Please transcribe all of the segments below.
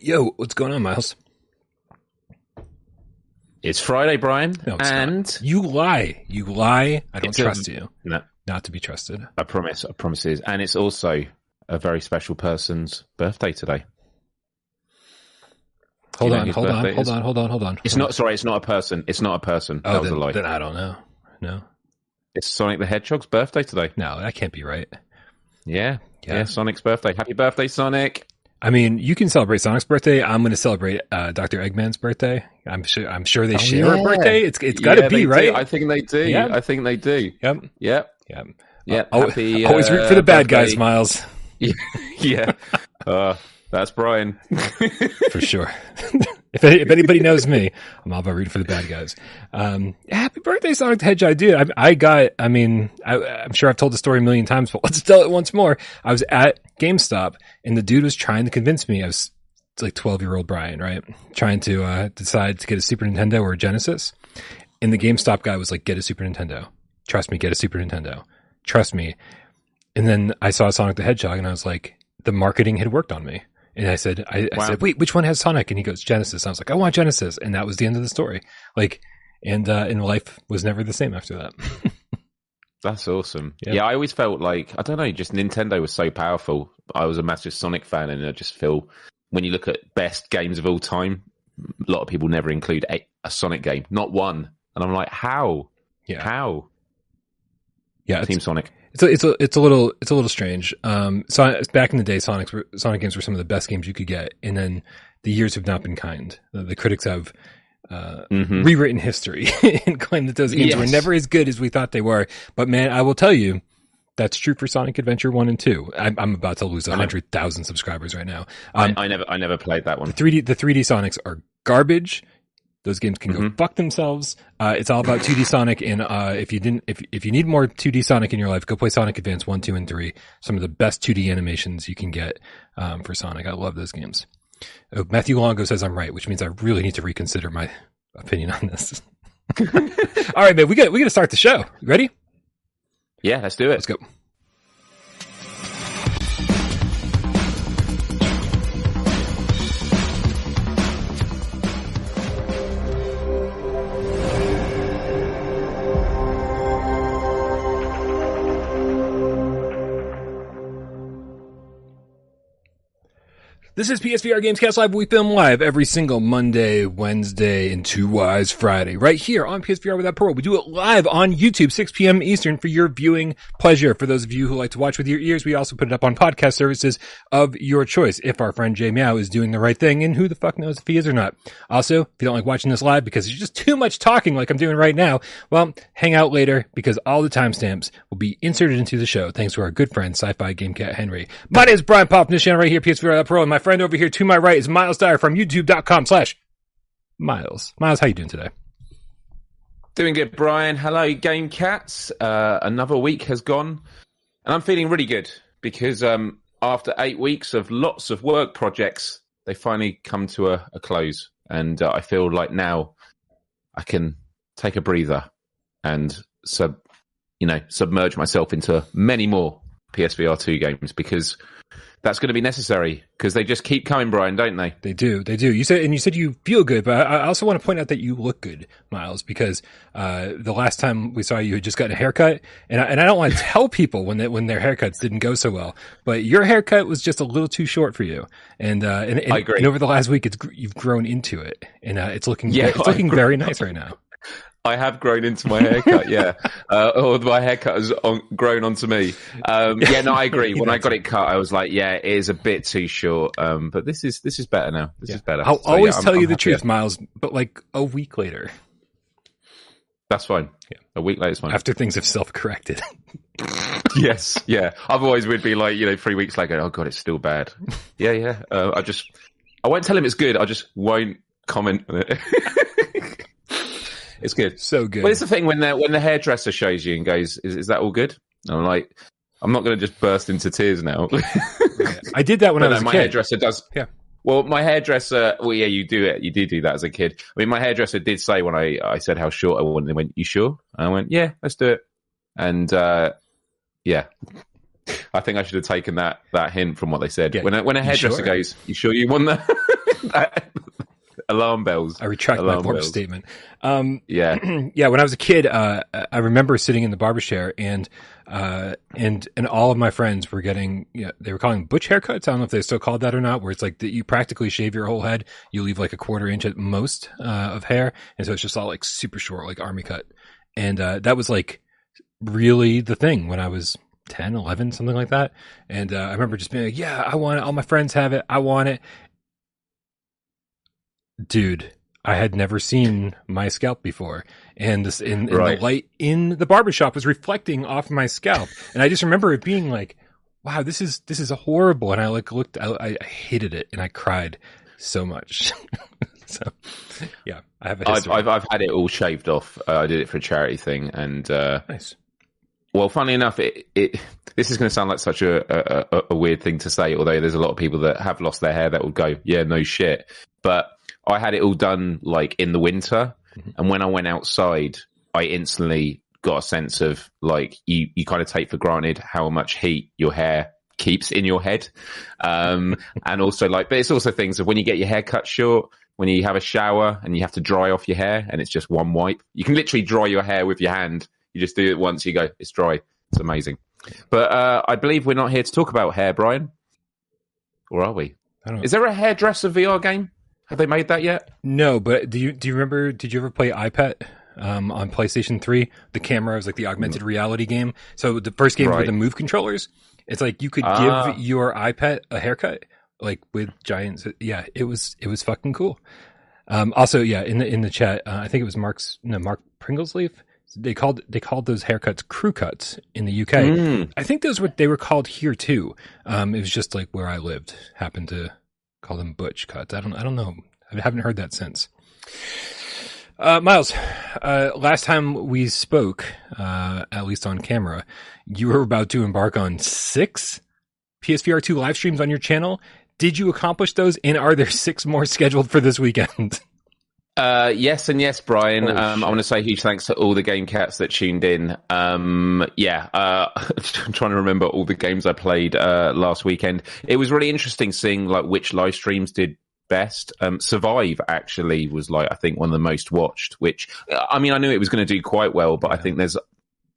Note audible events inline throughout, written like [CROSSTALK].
Yo, what's going on, Miles? It's Friday, Brian, No, it's and not. You lie. You lie. I don't It's a- trust you. no, Not to be trusted. I promise, I promise it is, and it's also a very special person's birthday today. Hold on, hold on, birthday it hold on, hold on, hold on. It's Hold not sorry, it's not a person. It's not a person. on. that Oh, was then, a lie. then I don't know. No, It's Sonic the Hedgehog's birthday today. no, that can't be right. Yeah, Yeah. yeah, Sonic's birthday. Happy birthday, Sonic! I mean, you can celebrate Sonic's birthday. I'm going to celebrate uh, Dr. Eggman's birthday. I'm sure. I'm sure they Oh, share a birthday. It's it's got to Yeah, be they do. right. I think they do. Yeah. I think they do. yep. Yep. Yep. Yep. Al- Happy, Always root for uh, the bad guys, birthday. Miles, [LAUGHS] yeah. Uh, that's Brian. [LAUGHS] for sure. [LAUGHS] if, if anybody knows me, I'm all about rooting for the bad guys. Um, happy birthday, Sonic the Hedgehog, dude. I, I got. I mean, I, I'm sure I've told the story a million times, but [LAUGHS] let's tell it once more. I was at GameStop, and the dude was trying to convince me. I was like 12 year old Brian, right? Trying to uh, decide to get a Super Nintendo or a Genesis. And the GameStop guy was like, get a Super Nintendo. Trust me, get a Super Nintendo. Trust me. And then I saw Sonic the Hedgehog and I was like, the marketing had worked on me. And I said, I, I said, wait, which one has Sonic? And he goes, Genesis. I was like, I want Genesis. And that was the end of the story. Like, and, uh, and life was never the same after that. [LAUGHS] That's awesome. Yeah. Yeah. I always felt like I don't know, just Nintendo was so powerful. I was a massive Sonic fan, and I just feel when you look at best games of all time, a lot of people never include a, a Sonic game, not one. And I'm like, how? Yeah. How? Yeah. Team Sonic. It's a, it's a, it's a little, it's a little strange. Um, so back in the day, Sonic's were, Sonic games were some of the best games you could get. And then the years have not been kind. The, the critics have, uh, hmm rewritten history [LAUGHS] and claimed that those games were never as good as we thought they were. But man, I will tell you, that's true for Sonic Adventure 1 and 2. I'm, I'm about to lose know. 100,000 subscribers right now. Um, I, I never, I never played that one. the 3D, the 3D Sonics are garbage. Those games can go Mhm. fuck themselves. Uh, it's all about 2D Sonic. And, uh, if you didn't, if, if you need more 2D Sonic in your life, go play Sonic Advance 1, 2, and 3. Some of the best 2D animations you can get, um, for Sonic. I love those games. Oh, Matthew Longo says I'm right, which means I really need to reconsider my opinion on this. [LAUGHS] All right, man, we got we got to start the show. You ready? Yeah, let's do it. Let's go. This is PSVR Gamescast Live. We film live every single Monday, Wednesday, and Two Wise Friday, right here on PSVR Without Parole. We do it live on YouTube, 6 p.m. Eastern for your viewing pleasure. For those of you who like to watch with your ears, we also put it up on podcast services of your choice. If our friend Jay Meow is doing the right thing, and who the fuck knows if he is or not. Also, if you don't like watching this live because it's just too much talking like I'm doing right now, well, hang out later because all the timestamps will be inserted into the show thanks to our good friend Sci-Fi Game Cat Henry. My name is Brian Pop, this channel right here, PSVR Without Parole, and my friend over here to my right is Miles Dyer from YouTube.com slash Miles. Miles, how you doing today? Doing good, Brian. Hello, Game Cats. Uh, another week has gone, and I'm feeling really good because um, after eight weeks of lots of work projects, they finally come to a, a close, and uh, I feel like now I can take a breather and sub, you know, submerge myself into many more PSVR two games because that's going to be necessary because they just keep coming, Brian, don't they? They do, they do. You said, and you said you feel good, but I I also want to point out that you look good, Miles, because uh, the last time we saw you, you had just gotten a haircut, and I, and I don't want to [LAUGHS] tell people when they, when their haircuts didn't go so well, but your haircut was just a little too short for you, and uh, and, and, and over the last week, it's you've grown into it, and uh, it's looking Yeah, it's looking very nice right now. I have grown into my haircut, yeah. [LAUGHS] Uh, or my haircut has on, grown onto me. Um, yeah, no, I agree. When I got it cut, I was like, yeah, it is a bit too short. Um, but this is this is better now. This is better. I'll So, yeah, always I'm- tell I'm you the happier. truth, Miles, but like a week later, That's fine. Yeah. A week later is fine. after things have self corrected. [LAUGHS] yes, yeah. Otherwise, we'd be like, you know, three weeks later. Oh god, it's still bad. yeah, yeah. Uh, I just, I won't tell him it's good. I just won't comment on it. [LAUGHS] it's good. so good. But it's the thing when the when the hairdresser shows you and goes, "Is is that all good?" And I'm like, I'm not going to just burst into tears now. [LAUGHS] I did that when I was no, a my kid. hairdresser does. Yeah. Well, my hairdresser. Well, yeah, you do it. You do do that as a kid. I mean, my hairdresser did say when I I said how short I wanted, they went, "You sure?" And I went, "Yeah, let's do it." And uh, yeah, I think I should have taken that that hint from what they said. Yeah, when a, when a you hairdresser sure? goes, "You sure you want that?" [LAUGHS] Alarm bells. I retract Alarm my former bells. statement. Um, Yeah. [CLEARS THROAT] yeah, when I was a kid, uh, I remember sitting in the barber chair and, uh, and, and all of my friends were getting, you know, they were calling butch haircuts. I don't know if they still called that or not, where it's like that you practically shave your whole head. You leave like a quarter inch at most, uh, of hair. And so it's just all like super short, like army cut. And, uh, that was like really the thing when I was 10, 11, something like that. And, uh, I remember just being like, yeah, I want it. All my friends have it. I want it. Dude, I had never seen my scalp before. And this in, in Right. the light in the barbershop was reflecting off my scalp. And I just remember it being like, wow, this is this is horrible. And I like looked I, I hated it and I cried so much. [LAUGHS] so yeah, I have a I've. I've, I've had it all shaved off. Uh, I did it for a charity thing. And, uh, nice. well, funny enough, it, it, this is going to sound like such a, a, a weird thing to say, although there's a lot of people that have lost their hair that would go, yeah, no shit. But I had it all done like in the winter. Mhm. And when I went outside, I instantly got a sense of like, you, you kind of take for granted how much heat your hair keeps in your head. Um, [LAUGHS] and also like, but it's also things of when you get your hair cut short, when you have a shower and you have to dry off your hair and it's just one wipe, you can literally dry your hair with your hand. You just do it once, you go, it's dry. It's amazing. But, uh, I believe we're not here to talk about hair, Brian. Or are we? I don't know. Is there a hairdresser VR game? Have they made that yet? No, but do you do you remember? Did you ever play EyePet um, on PlayStation Three? The camera was like the augmented reality game. So the first game were the Move controllers. It's like you could Ah. give your EyePet a haircut, like with giants. Yeah, it was it was fucking cool. Um, also, yeah, in the in the chat, uh, I think it was Mark's no Mark Pringlesleaf. They called they called those haircuts crew cuts in the UK. Mm. I think those were they were called here too. Um, it was just like where I lived happened to call them butch cuts. I don't I don't know. I haven't heard that since. Uh, Miles, uh, last time we spoke, uh, at least on camera, you were about to embark on six PSVR two live streams on your channel. Did you accomplish those? And are there six more scheduled for this weekend? [LAUGHS] Uh, yes and yes, Brian. Holy um, I want to say huge thanks to all the game cats that tuned in. Um, yeah, uh, [LAUGHS] I'm trying to remember all the games I played uh, last weekend. It was really interesting seeing like which live streams did best. Um, Survive actually was like I think one of the most watched. Which I mean, I knew it was going to do quite well, but I think there's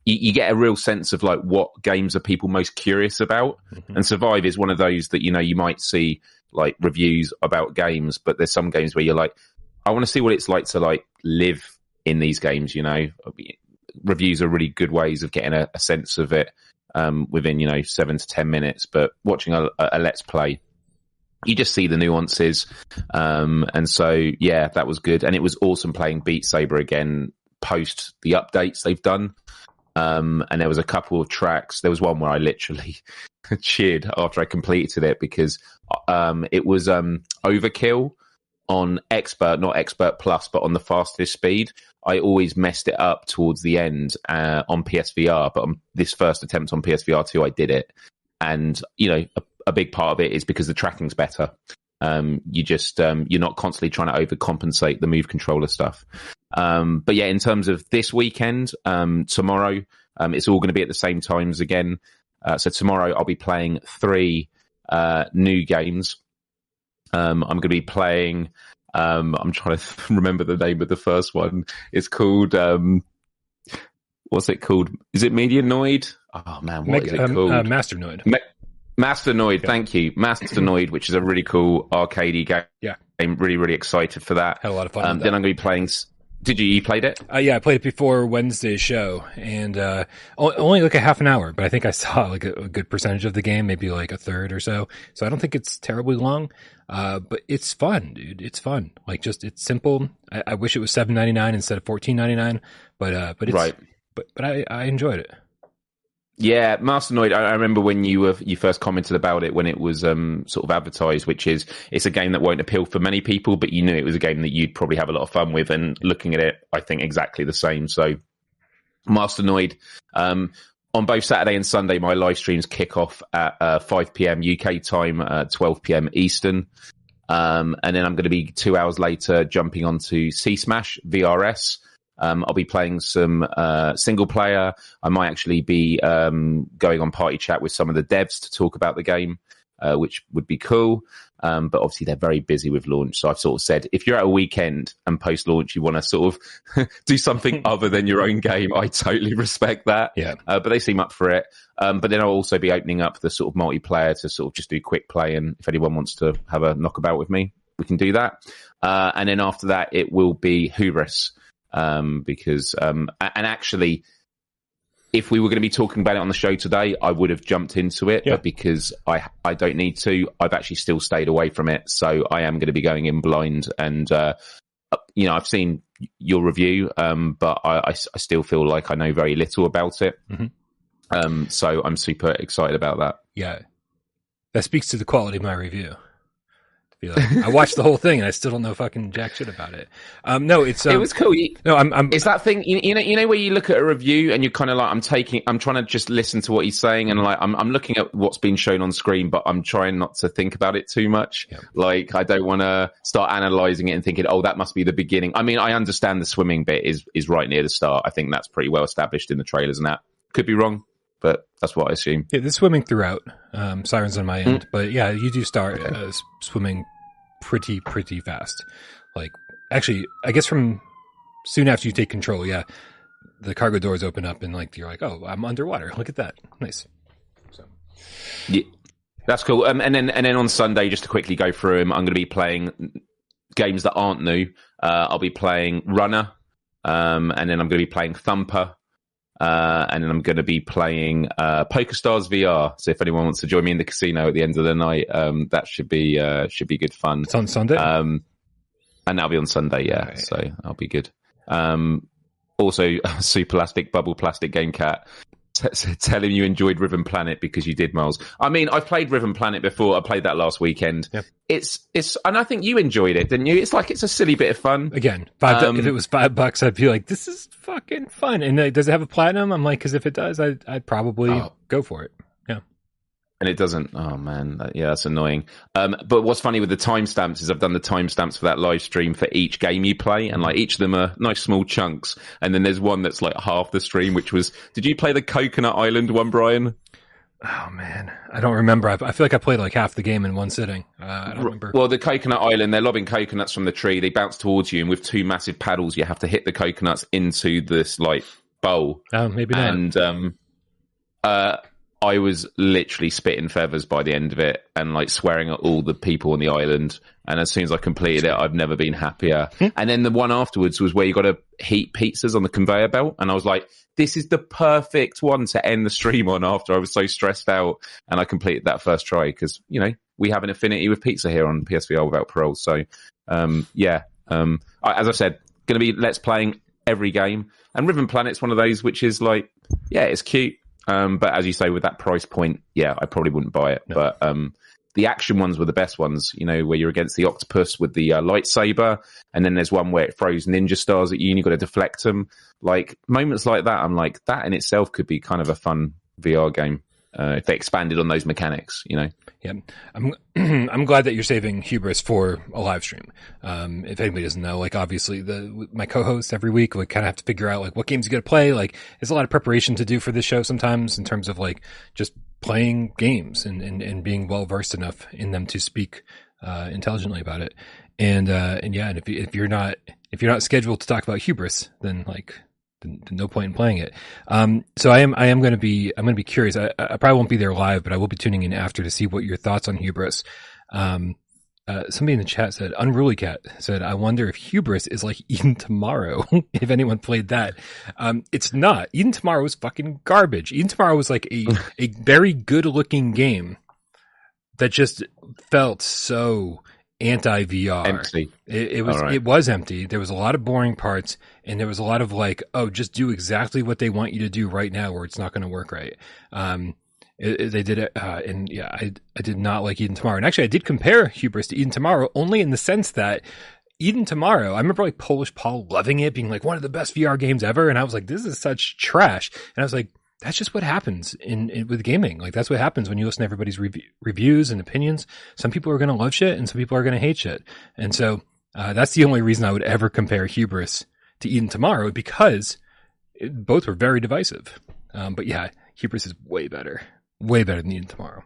you, you get a real sense of like what games are people most curious about. Mhm. And Survive is one of those that, you know, you might see like reviews about games, but there's some games where you're like, I want to see what it's like to like live in these games, you know. Reviews are really good ways of getting a, a sense of it um, within, you know, seven to 10 minutes. But watching a, a let's play, you just see the nuances. Um, and so, yeah, that was good. And it was awesome playing Beat Saber again post the updates they've done. Um, and there was a couple of tracks. There was one where I literally [LAUGHS] cheered after I completed it because um, it was um, overkill on expert, not expert plus, but on the fastest speed. I always messed it up towards the end uh, on PSVR, but on this first attempt on PSVR two, I did it. And you know, a, a big part of it is because the tracking's better. Um, you just um, you're not constantly trying to overcompensate the move controller stuff. Um, but yeah, in terms of this weekend, um, tomorrow, um, it's all going to be at the same times again. Uh, so tomorrow I'll be playing three uh, new games. Um, I'm going to be playing. Um, I'm trying to [LAUGHS] remember the name of the first one. It's called. Um, what's it called? Is it Medianoid? Oh man, what is Meg- it um, called? uh, Masternoid. Masternoid, Yeah. thank you. Masternoid, which is a really cool arcadey game. Yeah. I'm really, really excited for that. Had a lot of fun. Um, then. I'm going to be playing. s- Did you? You played it? Uh, yeah, I played it before Wednesday's show, and uh, only like a half an hour, but I think I [LAUGHS] saw like a, a good percentage of the game, maybe like a third or so. So I don't think it's terribly long, uh, but it's fun, dude. It's fun. Like just it's simple. I, I wish it was seven ninety nine instead of fourteen ninety nine, but uh, but it's right. but but I I enjoyed it. Yeah, Masternoid. I, I remember when you were you first commented about it when it was um, sort of advertised, which is it's a game that won't appeal for many people, but you knew it was a game that you'd probably have a lot of fun with. And looking at it, I think exactly the same. So, Masternoid. Um, on both Saturday and Sunday, my live streams kick off at uh, 5 p.m. UK time, uh, 12 p.m. Eastern. Um, and then I'm going to be two hours later jumping onto C Smash VRS. Um, I'll be playing some uh, single player. I might actually be um, going on party chat with some of the devs to talk about the game, uh, which would be cool. Um, but obviously they're very busy with launch. So I've sort of said, if you're at a weekend and post launch, you want to sort of [LAUGHS] do something [LAUGHS] other than your own game, I totally respect that. Yeah. Uh, but they seem up for it. Um, but then I'll also be opening up the sort of multiplayer to sort of just do quick play. And if anyone wants to have a knockabout with me, we can do that. Uh, and then after that, it will be Hubris. Um, because, um, and actually, if we were going to be talking about it on the show today, I would have jumped into it, Yeah. but because I I don't need to, I've actually still stayed away from it. So I am going to be going in blind, and uh, you know I've seen your review, um, but I, I, I still feel like I know very little about it. Mhm. Um, so I'm super excited about that. Yeah. That speaks to the quality of my review. Be like, I watched the whole thing and I still don't know fucking jack shit about it. Um, no, it's um, it was cool. You, no, I'm, I'm It's that thing, you, you know, you know, where you look at a review and you're kind of like, I'm taking, I'm trying to just listen to what he's saying, and like, I'm, I'm looking at what's being shown on screen, but I'm trying not to think about it too much. Yeah. Like, I don't want to start analyzing it and thinking, oh, that must be the beginning. I mean, I understand the swimming bit is is right near the start. I think that's pretty well established in the trailers, and that could be wrong, but that's what I assume. Yeah, there's swimming throughout. Um, sirens on my Hmm. end, but yeah, you do start uh, swimming pretty pretty fast. Like actually, I guess from soon after you take control, yeah, the cargo doors open up and like you're like, oh, I'm underwater. Look at that, nice. So Yeah, that's cool. Um, and then and then on Sunday, just to quickly go through them, I'm going to be playing games that aren't new. Uh, I'll be playing Runner, um, and then I'm going to be playing Thumper, uh, and then I'm going to be playing uh, PokerStars VR. So if anyone wants to join me in the casino at the end of the night, um, that should be uh, should be good fun. it's on Sunday. Um, and that'll be on Sunday, yeah. Right. So I'll be good. Um, also, [LAUGHS] Super Plastic Bubble Plastic Game Cat. T- [LAUGHS] tell him you enjoyed Riven Planet because you did, Miles. I mean, I've played Riven Planet before. I played that last weekend. Yep. It's it's, and I think you enjoyed it, didn't you? It's like it's a silly bit of fun. Again, five. um, if it was five bucks, I'd be like, "This is fucking fun." And does it have a platinum? I'm like, because if it does, I'd, I'd probably Oh. go for it. And it doesn't. Oh man, that, yeah, that's annoying. Um, but what's funny with the timestamps is I've done the timestamps for that live stream for each game you play, and like each of them are nice small chunks. And then there's one that's like half the stream, which was. Did you play the Coconut Island one, Brian? Oh man, I don't remember. I, I feel like I played like half the game in one sitting. Uh, I don't remember. Well, the coconut island, they're lobbing coconuts from the tree. They bounce towards you, and with two massive paddles, you have to hit the coconuts into this like bowl. Oh, maybe not. And um, uh, I was literally spitting feathers by the end of it, and like swearing at all the people on the island. And as soon as I completed it, I've never been happier. and then the one afterwards was where you got to heat pizzas on the conveyor belt, and I was like, "This is the perfect one to end the stream on." After I was so stressed out, and I completed that first try because you know we have an affinity with pizza here on PSVR without parole. So um, yeah, um, I, as I said, going to be let's playing every game, and Riven Planet's one of those which is like, yeah, it's cute. Um, but as you say, with that price point, yeah, I probably wouldn't buy it. No. But um, the action ones were the best ones, you know, where you're against the octopus with the uh, lightsaber, and then there's one where it throws ninja stars at you and you've got to deflect them. Like moments like that, I'm like, that in itself could be kind of a fun VR game uh, if they expanded on those mechanics, you know. Yeah, I'm [CLEARS THROAT] I'm glad that you're saving hubris for a live stream. Um, if anybody doesn't know, like obviously the my co-host every week would kind of have to figure out like what games you got to play. Like there's a lot of preparation to do for this show sometimes in terms of like just playing games and and, and being well versed enough in them to speak uh, intelligently about it. And uh, and yeah, and if if you're not if you're not scheduled to talk about hubris, then like no point in playing it. Um, so I am, I am going to be, I'm going to be curious. I, I probably won't be there live, but I will be tuning in after to see what your thoughts on hubris. Um, uh, somebody in the chat said, Unruly Cat said, I wonder if hubris is like [LAUGHS] Eden Tomorrow. [LAUGHS] if anyone played that, um, it's not. Eden Tomorrow was fucking garbage. Eden Tomorrow was like a, [LAUGHS] a very good looking game that just felt so anti VR. Empty. It, it was right. it was empty. There was a lot of boring parts, and there was a lot of like, oh, just do exactly what they want you to do right now, or it's not going to work right. Um, it, it- they did it, uh, and yeah, I I did not like Eden Tomorrow, and actually, I did compare Hubris to Eden Tomorrow only in the sense that. Eden Tomorrow, I remember like Polish Paul loving it, being like one of the best VR games ever, and I was like, "This is such trash," and I was like, "That's just what happens in, in with gaming. Like that's what happens when you listen to everybody's rev- reviews and opinions. Some people are going to love shit, and some people are going to hate shit, and so uh, that's the only reason I would ever compare Hubris to Eden Tomorrow because it, both were very divisive. Um, but yeah, Hubris is way better, way better than Eden Tomorrow.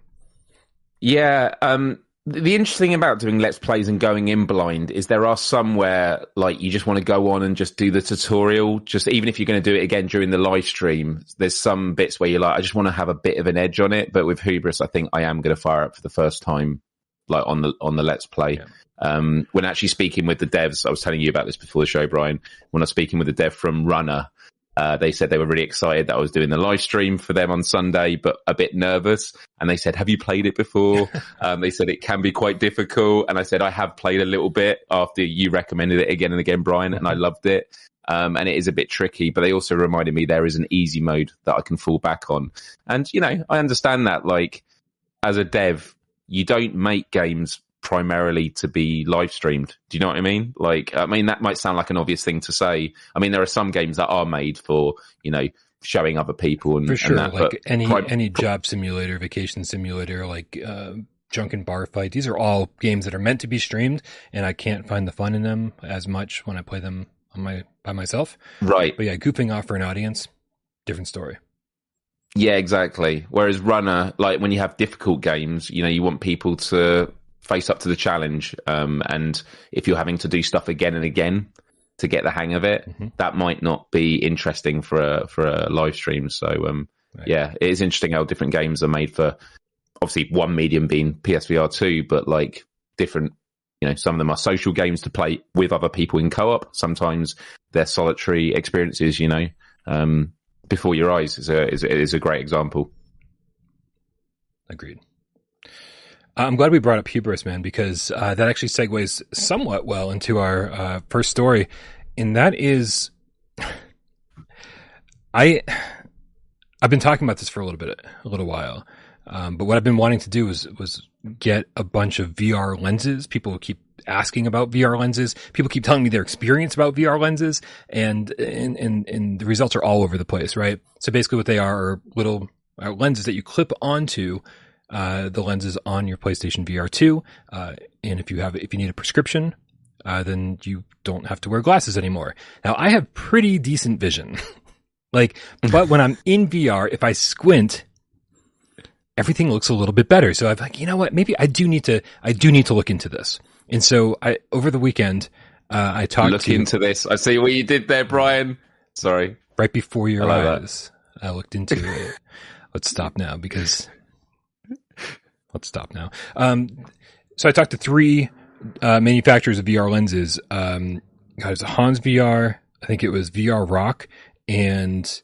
Yeah, um, the interesting thing about doing let's plays and going in blind is there are some where like you just want to go on and just do the tutorial. Just even if you're going to do it again during the live stream there's some bits where you're like i just want to have a bit of an edge on it. But with hubris i think i am going to fire up for the first time like on the on the let's play. Yeah. um when actually speaking with the devs i was telling you about this before the show brian. When i was speaking with the dev from runner uh, they said they were really excited that I was doing the live stream for them on Sunday, but a bit nervous. And they said, have you played it before? [LAUGHS] um, they said it can be quite difficult. And I said, I have played a little bit after you recommended it again and again, Brian, and I loved it. Um, and it is a bit tricky, but they also reminded me there is an easy mode that I can fall back on. And, you know, I understand that like as a dev, you don't make games primarily to be live streamed. Do you know what I mean? Like, I mean, that might sound like an obvious thing to say. I mean, there are some games that are made for, you know, showing other people and for sure, and that, like any pri- any job simulator, vacation simulator, like uh, drunken bar fight. These are all games that are meant to be streamed, and I can't find the fun in them as much when I play them on my by myself. Right. But yeah, goofing off for an audience, different story. Yeah, exactly. Whereas runner, like when you have difficult games, you know, you want people to face up to the challenge. Um, and if you're having to do stuff again and again to get the hang of it, mm-hmm. that might not be interesting for a for a live stream. So um, right. yeah, it is interesting how different games are made for obviously one medium being PSVR two, but like different. You know, some of them are social games to play with other people in co-op. Sometimes they're solitary experiences. You know, um, before your eyes is a is, is a great example. Agreed. I'm glad we brought up hubris, man, because uh, that actually segues somewhat well into our uh, first story, and that is, [SIGHS] I, I've been talking about this for a little bit, a little while, um, but what I've been wanting to do was was get a bunch of VR lenses. People keep asking about VR lenses. People keep telling me their experience about VR lenses, and and and, and the results are all over the place, right? So basically, what they are are little uh, lenses that you clip onto uh, the lenses on your PlayStation VR 2. Uh, and if you have, if you need a prescription, uh, then you don't have to wear glasses anymore. Now I have pretty decent vision. [LAUGHS] like, but when I'm in VR, if I squint, everything looks a little bit better. So I'm like, you know what? Maybe I do need to, I do need to look into this. And so I, over the weekend, uh, I talked look to, into this. I see what you did there, Brian. Sorry. Right before your eyes, that. I looked into it. Let's stop now because let's stop now. Um, so I talked to three uh, manufacturers of VR lenses. Um, God, Hans VR. I think it was VR Rock and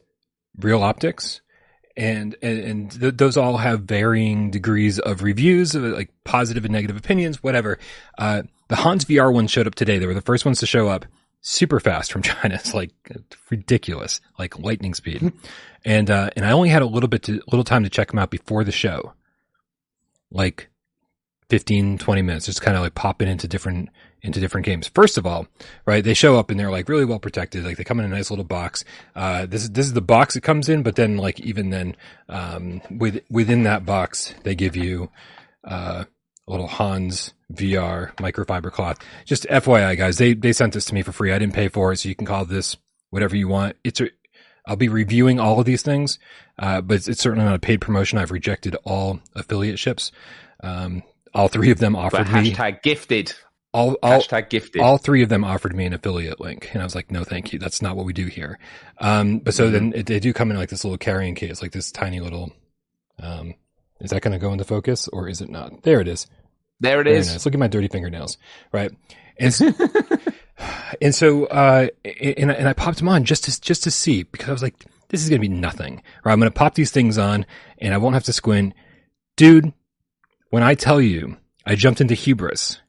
Reloptix. And, and, and th- those all have varying degrees of reviews, like positive and negative opinions, whatever. Uh, the Hans VR one showed up today. They were the first ones to show up super fast from [LAUGHS] China. It's like ridiculous, like lightning speed. and, uh, and I only had a little bit to, little time to check them out before the show like 15, 20 minutes, just kind of like popping into different, into different games. First of all, right, they show up and they're like really well protected. Like they come in a nice little box. Uh, this is, this is the box it comes in, but then like even then, um, with, within that box, they give you, uh, a little Hans VR microfiber cloth. Just FYI guys, they, they sent this to me for free. I didn't pay for it. So you can call this whatever you want. It's a, I'll be reviewing all of these things, uh, but it's, it's, certainly not a paid promotion. I've rejected all affiliate ships. Um, all three of them offered hashtag me gifted. All, all, hashtag gifted. All three of them offered me an affiliate link, and I was like, "No, thank you. That's not what we do here." Um, but so mm-hmm. then it, they do come in like this little carrying case, like this tiny little. Um, is that going to go into focus or is it not? There it is. There it Very is. Nice. Look at my dirty fingernails, right? [LAUGHS] And so, uh, and, and I popped them on just to, just to see because I was like, this is going to be nothing. Or I'm going to pop these things on and I won't have to squint. Dude, when I tell you I jumped into hubris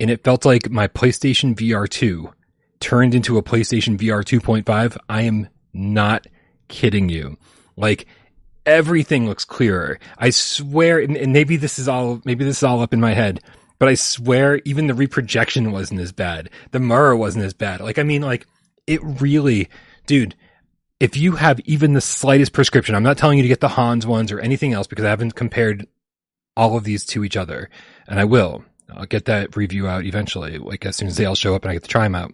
and it felt like my PlayStation VR 2 turned into a PlayStation VR 2.5, I am not kidding you. Like everything looks clearer. I swear, and, maybe this is all, maybe this is all up in my head, but I swear even the reprojection wasn't as bad. The mirror wasn't as bad. Like, I mean, like it really, dude, if you have even the slightest prescription, I'm not telling you to get the Hans ones or anything else because I haven't compared all of these to each other and I will. I'll get that review out eventually, like as soon as they all show up and I get to try them out.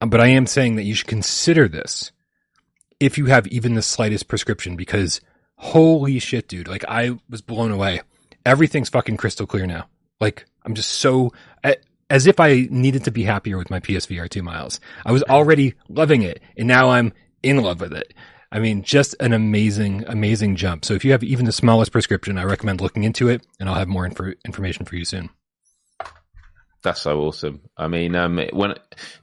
Um, but I am saying that you should consider this if you have even the slightest prescription because holy shit, dude. Like I was blown away everything's fucking crystal clear now. Like I'm just so as if I needed to be happier with my PSVR 2 miles. I was already loving it and now I'm in love with it. I mean, just an amazing, amazing jump. So if you have even the smallest prescription, I recommend looking into it and I'll have more info- information for you soon. That's so awesome. I mean, um, when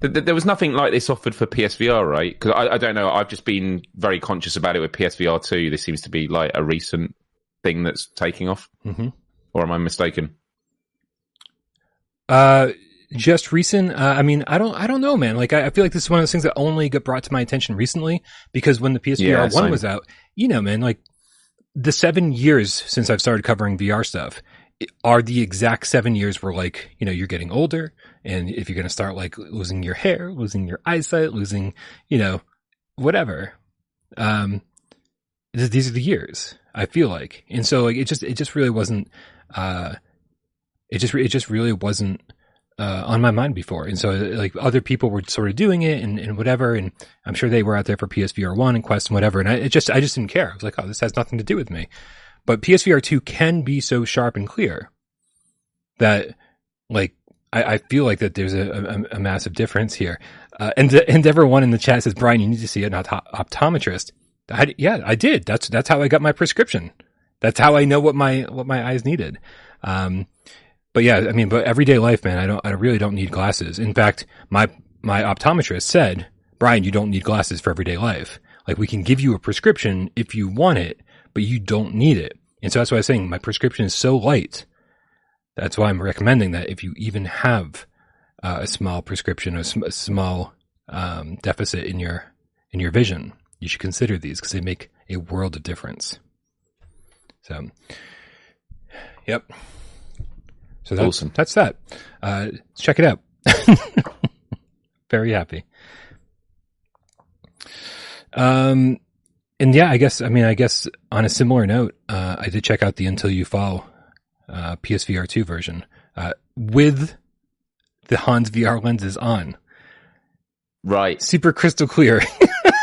th- th- there was nothing like this offered for PSVR, right? Because I, I, don't know. I've just been very conscious about it with PSVR two. This seems to be like a recent thing that's taking off. Mm-hmm. Or am I mistaken? Uh, just recent. Uh, I mean, I don't, I don't know, man. Like, I, I, feel like this is one of those things that only got brought to my attention recently because when the PSVR yeah, one was out, you know, man, like the seven years since I've started covering VR stuff are the exact seven years where like, you know, you're getting older and if you're going to start like losing your hair, losing your eyesight, losing, you know, whatever. Um, these are the years I feel like. And so like, it just, it just really wasn't, uh, it just, it just really wasn't, uh, on my mind before. And so like other people were sort of doing it and, and whatever. And I'm sure they were out there for PSVR one and Quest and whatever. And I it just, I just didn't care. I was like, oh, this has nothing to do with me. But PSVR two can be so sharp and clear that like, I, I feel like that there's a, a, a massive difference here. Uh, and Endeavor one in the chat says, Brian, you need to see an optometrist. I, yeah, I did. That's, that's how I got my prescription. That's how I know what my, what my eyes needed. Um, but yeah, I mean, but everyday life, man, I don't, I really don't need glasses. In fact, my, my optometrist said, Brian, you don't need glasses for everyday life. Like we can give you a prescription if you want it, but you don't need it. And so that's why I was saying my prescription is so light. That's why I'm recommending that if you even have uh, a small prescription, a, sm- a small um, deficit in your in your vision, you should consider these because they make a world of difference. So, yep. So that's, awesome. That's that. Uh, check it out. [LAUGHS] Very happy. Um, and yeah, I guess, I mean, I guess on a similar note, uh, I did check out the Until You Fall, uh, PSVR 2 version, uh, with the Hans VR lenses on. Right. Super crystal clear.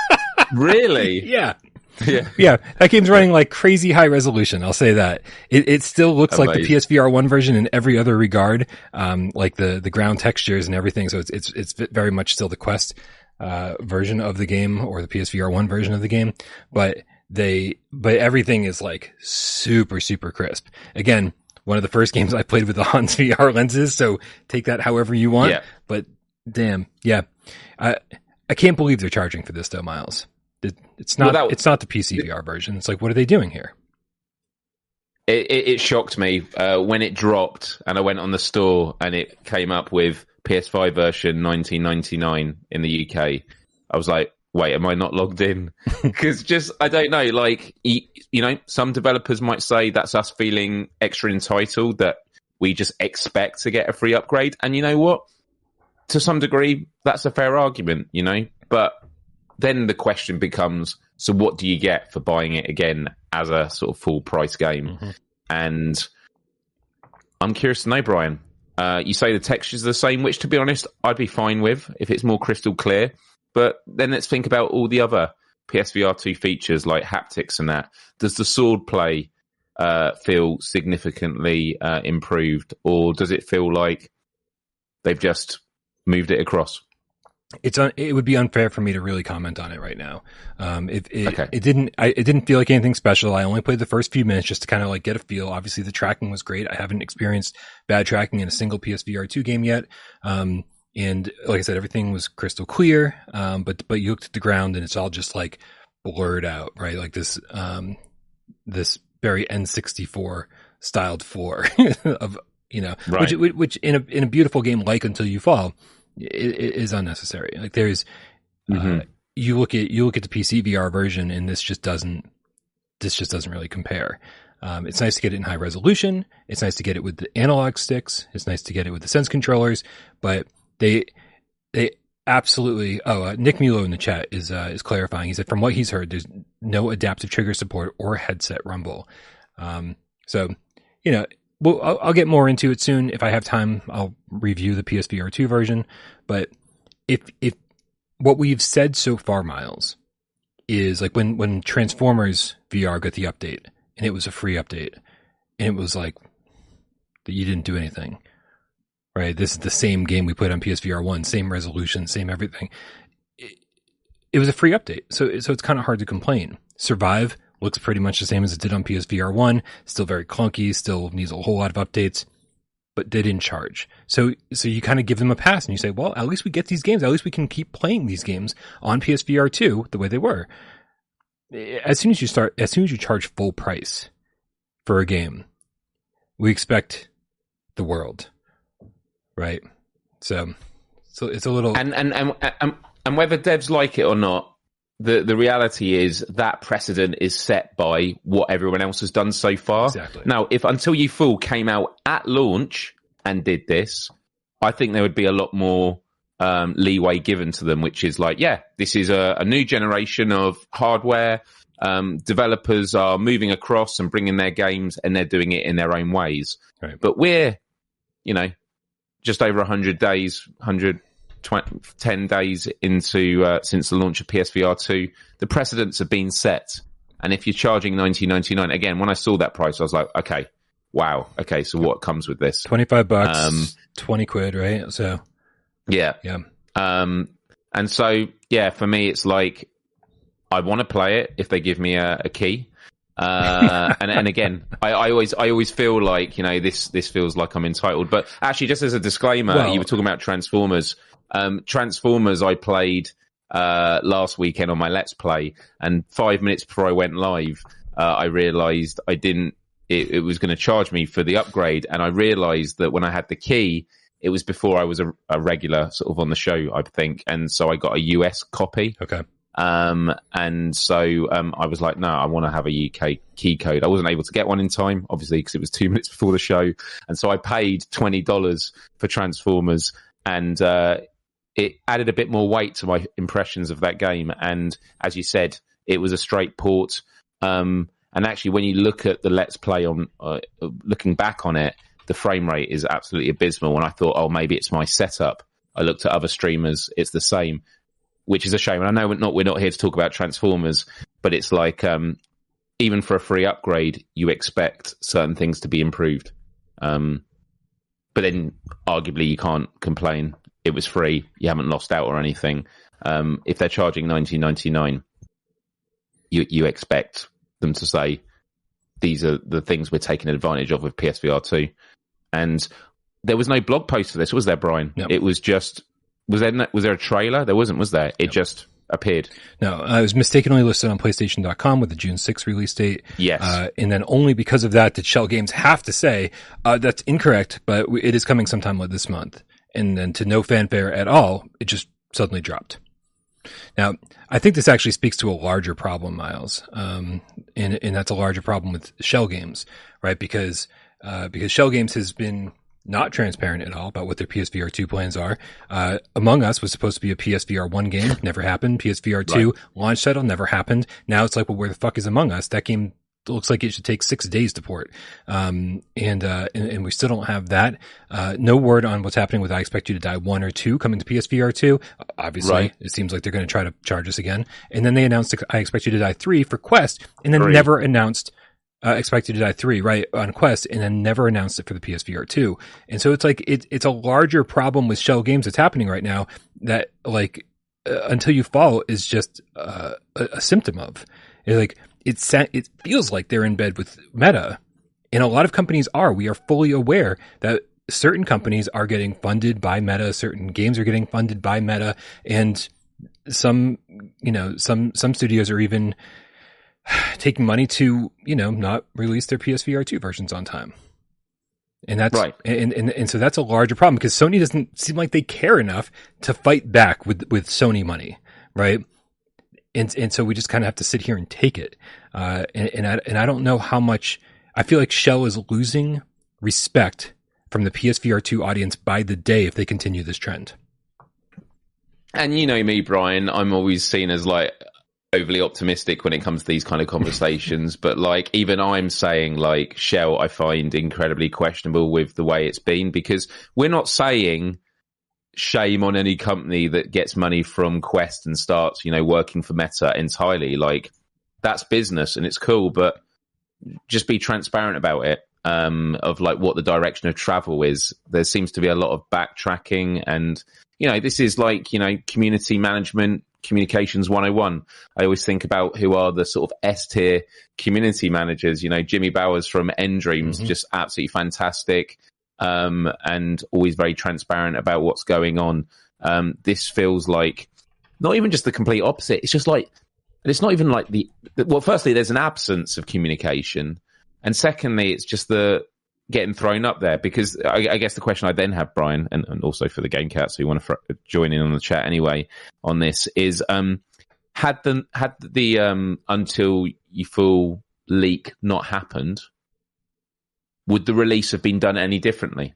[LAUGHS] really? yeah. [LAUGHS] Yeah. Yeah. That game's running like crazy high resolution. I'll say that. It, it still looks like the PSVR one version in every other regard. Um, like the, the ground textures and everything. So it's, it's, it's very much still the Quest, uh, version of the game or the PSVR one version of the game. But they, but everything is like super, super crisp. Again, one of the first [LAUGHS] games I played with the Hans VR lenses. So take that however you want. Yeah. But damn. Yeah. I, I can't believe they're charging for this though, Miles. It, it's not. Well, it's not the PCVR version. It's like, what are they doing here? It, it, it shocked me uh, when it dropped, and I went on the store, and it came up with PS5 version 1999 in the UK. I was like, wait, am I not logged in? [LAUGHS] Because just I don't know. Like you know, some developers might say that's us feeling extra entitled that we just expect to get a free upgrade, and you know what? To some degree, that's a fair argument. You know, but then the question becomes so what do you get for buying it again as a sort of full price game? Mm-hmm. and i'm curious to know brian. Uh, you say the textures are the same which to be honest i'd be fine with if it's more crystal clear. But then let's think about all the other psvr 2 features like haptics and that. Does the sword play uh, feel significantly uh, improved or does it feel like they've just moved it across it's un, it would be unfair for me to really comment on it right now. Um, it it, okay. it didn't I, it didn't feel like anything special. I only played the first few minutes just to kind of like get a feel. Obviously, the tracking was great. I haven't experienced bad tracking in a single PSVR two game yet. Um, and like I said, everything was crystal clear. Um, but but you looked at the ground and it's all just like blurred out, right? Like this um this very N64 styled floor [LAUGHS] of you know, right. which which in a in a beautiful game like Until You Fall is unnecessary. Like there's, uh, mm-hmm. uh, you look at you look at the PC VR version, and this just doesn't this just doesn't really compare. Um, it's nice to get it in high resolution. It's nice to get it with the analog sticks. It's nice to get it with the sense controllers, but they they absolutely. Oh, uh, Nick Mulo in the chat is uh, is clarifying. He said from what he's heard, there's no adaptive trigger support or headset rumble. Um, so you know well, I'll, I'll, get more into it soon. If I have time, I'll review the PSVR 2 version. But if, if what we've said so far, Miles, is like when, when Transformers VR got the update and it was a free update, and it was like that you didn't do anything. Right? This is the same game we played on PSVR one, same resolution, same everything. It, it was a free update, so so it's kind of hard to complain. Survive looks pretty much the same as it did on PSVR one, still very clunky, still needs a whole lot of updates but they didn't charge. So, so you kind of give them a pass and you say, well, at least we get these games. At least we can keep playing these games on PSVR 2 the way they were. As soon as you start, as soon as you charge full price for a game, we expect the world, right? So, so it's a little, and, and, and, and, and whether devs like it or not, the the reality is that precedent is set by what everyone else has done so far. Exactly. Now, if Until You Fall came out at launch and did this, I think there would be a lot more um, leeway given to them, which is like, yeah, this is a, a new generation of hardware. Um, developers are moving across and bringing their games, and they're doing it in their own ways. Right. But we're, you know, just over hundred days, hundred 20, 10 days into uh, since the launch of PSVR 2, the precedents have been set. And if you're charging 19.99, again, when I saw that price, I was like, okay, wow, okay, so what comes with this? 25 bucks, um, 20 quid, right? So, yeah. Yeah. Um, and so, yeah, for me, it's like, I want to play it if they give me a, a key. Uh, and, and again, I, I, always, I always feel like, you know, this, this feels like I'm entitled, but actually just as a disclaimer, well, you were talking about Transformers. Um, Transformers, I played uh, last weekend on my Let's Play, and five minutes before I went live, uh, I realised I didn't. It, it was going to charge me for the upgrade, and I realised that when I had the key, it was before I was a, a, regular sort of on the show, I think, and so I got a US copy. Okay. Um, and so um, I was like, no, I want to have a UK key code. I wasn't able to get one in time, obviously, because it was two [LAUGHS] minutes before the show, and so I paid twenty dollars for Transformers, and uh, it added a bit more weight to my impressions of that game. And as you said, it was a straight port. Um, and actually, when you look at the Let's Play on, uh, looking back on it, the frame rate is absolutely abysmal. And I thought, oh, maybe it's my setup. I looked at other streamers; it's the same, which is a shame. And I know we're not we're not here to talk about Transformers, but it's like um, even for a free upgrade, you expect certain things to be improved. Um, but then, arguably, you can't complain it was free. You haven't lost out or anything. Um, if they're charging nineteen ninety nine, you you expect them to say these are the things we're taking advantage of with PSVR two. And there was no blog post for this, was there, Brian? Yep. It was just was there was there a trailer? There wasn't, was there? It yep. just appeared. No, uh, it was mistakenly listed on PlayStation.com with the June 6th release date. Yes. Uh, and then only because of that did Schell Games have to say, uh, that's incorrect, but it is coming sometime this month and then to no fanfare at all, it just suddenly dropped. Now, I think this actually speaks to a larger problem, Miles, um, and and that's a larger problem with Schell Games, right? Because uh, because Schell Games has been not transparent at all about what their PSVR two plans are. Uh, Among Us was supposed to be a PSVR one game, never happened. PSVR two right. launch title never happened. Now it's like, well, where the fuck is Among Us? That game looks like it should take six days to port. Um, and, uh, and, and, we still don't have that. Uh, no word on what's happening with I Expect You to Die 1 or 2 coming to PSVR 2. Obviously, right. it seems like they're going to try to charge us again. And then they announced I Expect You to Die 3 for Quest and then never announced uh, Expect You to Die 3, right, on Quest, and then never announced it for the PSVR 2. And so it's like, it, it's a larger problem with Schell Games that's happening right now that, like, uh, Until You Fall is just uh, a, a symptom of. It's like, it it feels like they're in bed with Meta, and a lot of companies are. We are fully aware that certain companies are getting funded by Meta, certain games are getting funded by Meta, and some, you know, some some studios are even [SIGHS] taking money to, you know, not release their PSVR two versions on time. And that's right. And, and and so that's a larger problem because Sony doesn't seem like they care enough to fight back with with Sony money, right? And and so we just kind of have to sit here and take it. Uh, and and I, and I don't know how much I feel like Schell is losing respect from the PSVR two audience by the day if they continue this trend. And you know me, Brian. I'm always seen as like overly optimistic when it comes to these kind of conversations. [LAUGHS] but like even I'm saying like Schell I find incredibly questionable with the way it's been because we're not saying shame on any company that gets money from Quest and starts, you know, working for Meta entirely. Like that's business and it's cool, but just be transparent about it. um, of like what the direction of travel is. There seems to be a lot of backtracking and, you know, this is like, you know, community management, communications 101. I always think about who are the sort of S tier community managers, you know, Jimmy Bowers from nDreams, mm-hmm. just absolutely fantastic. Um, and always very transparent about what's going on. Um, this feels like not even just the complete opposite. It's just like, it's not even like the, well, firstly, there's an absence of communication and secondly, it's just the getting thrown up there because I, I guess the question I then have, Brian, and, and also for the game cats who want to fr- join in on the chat anyway on this is, um, had the, had the, um, Until You Fall leak not happened, would the release have been done any differently?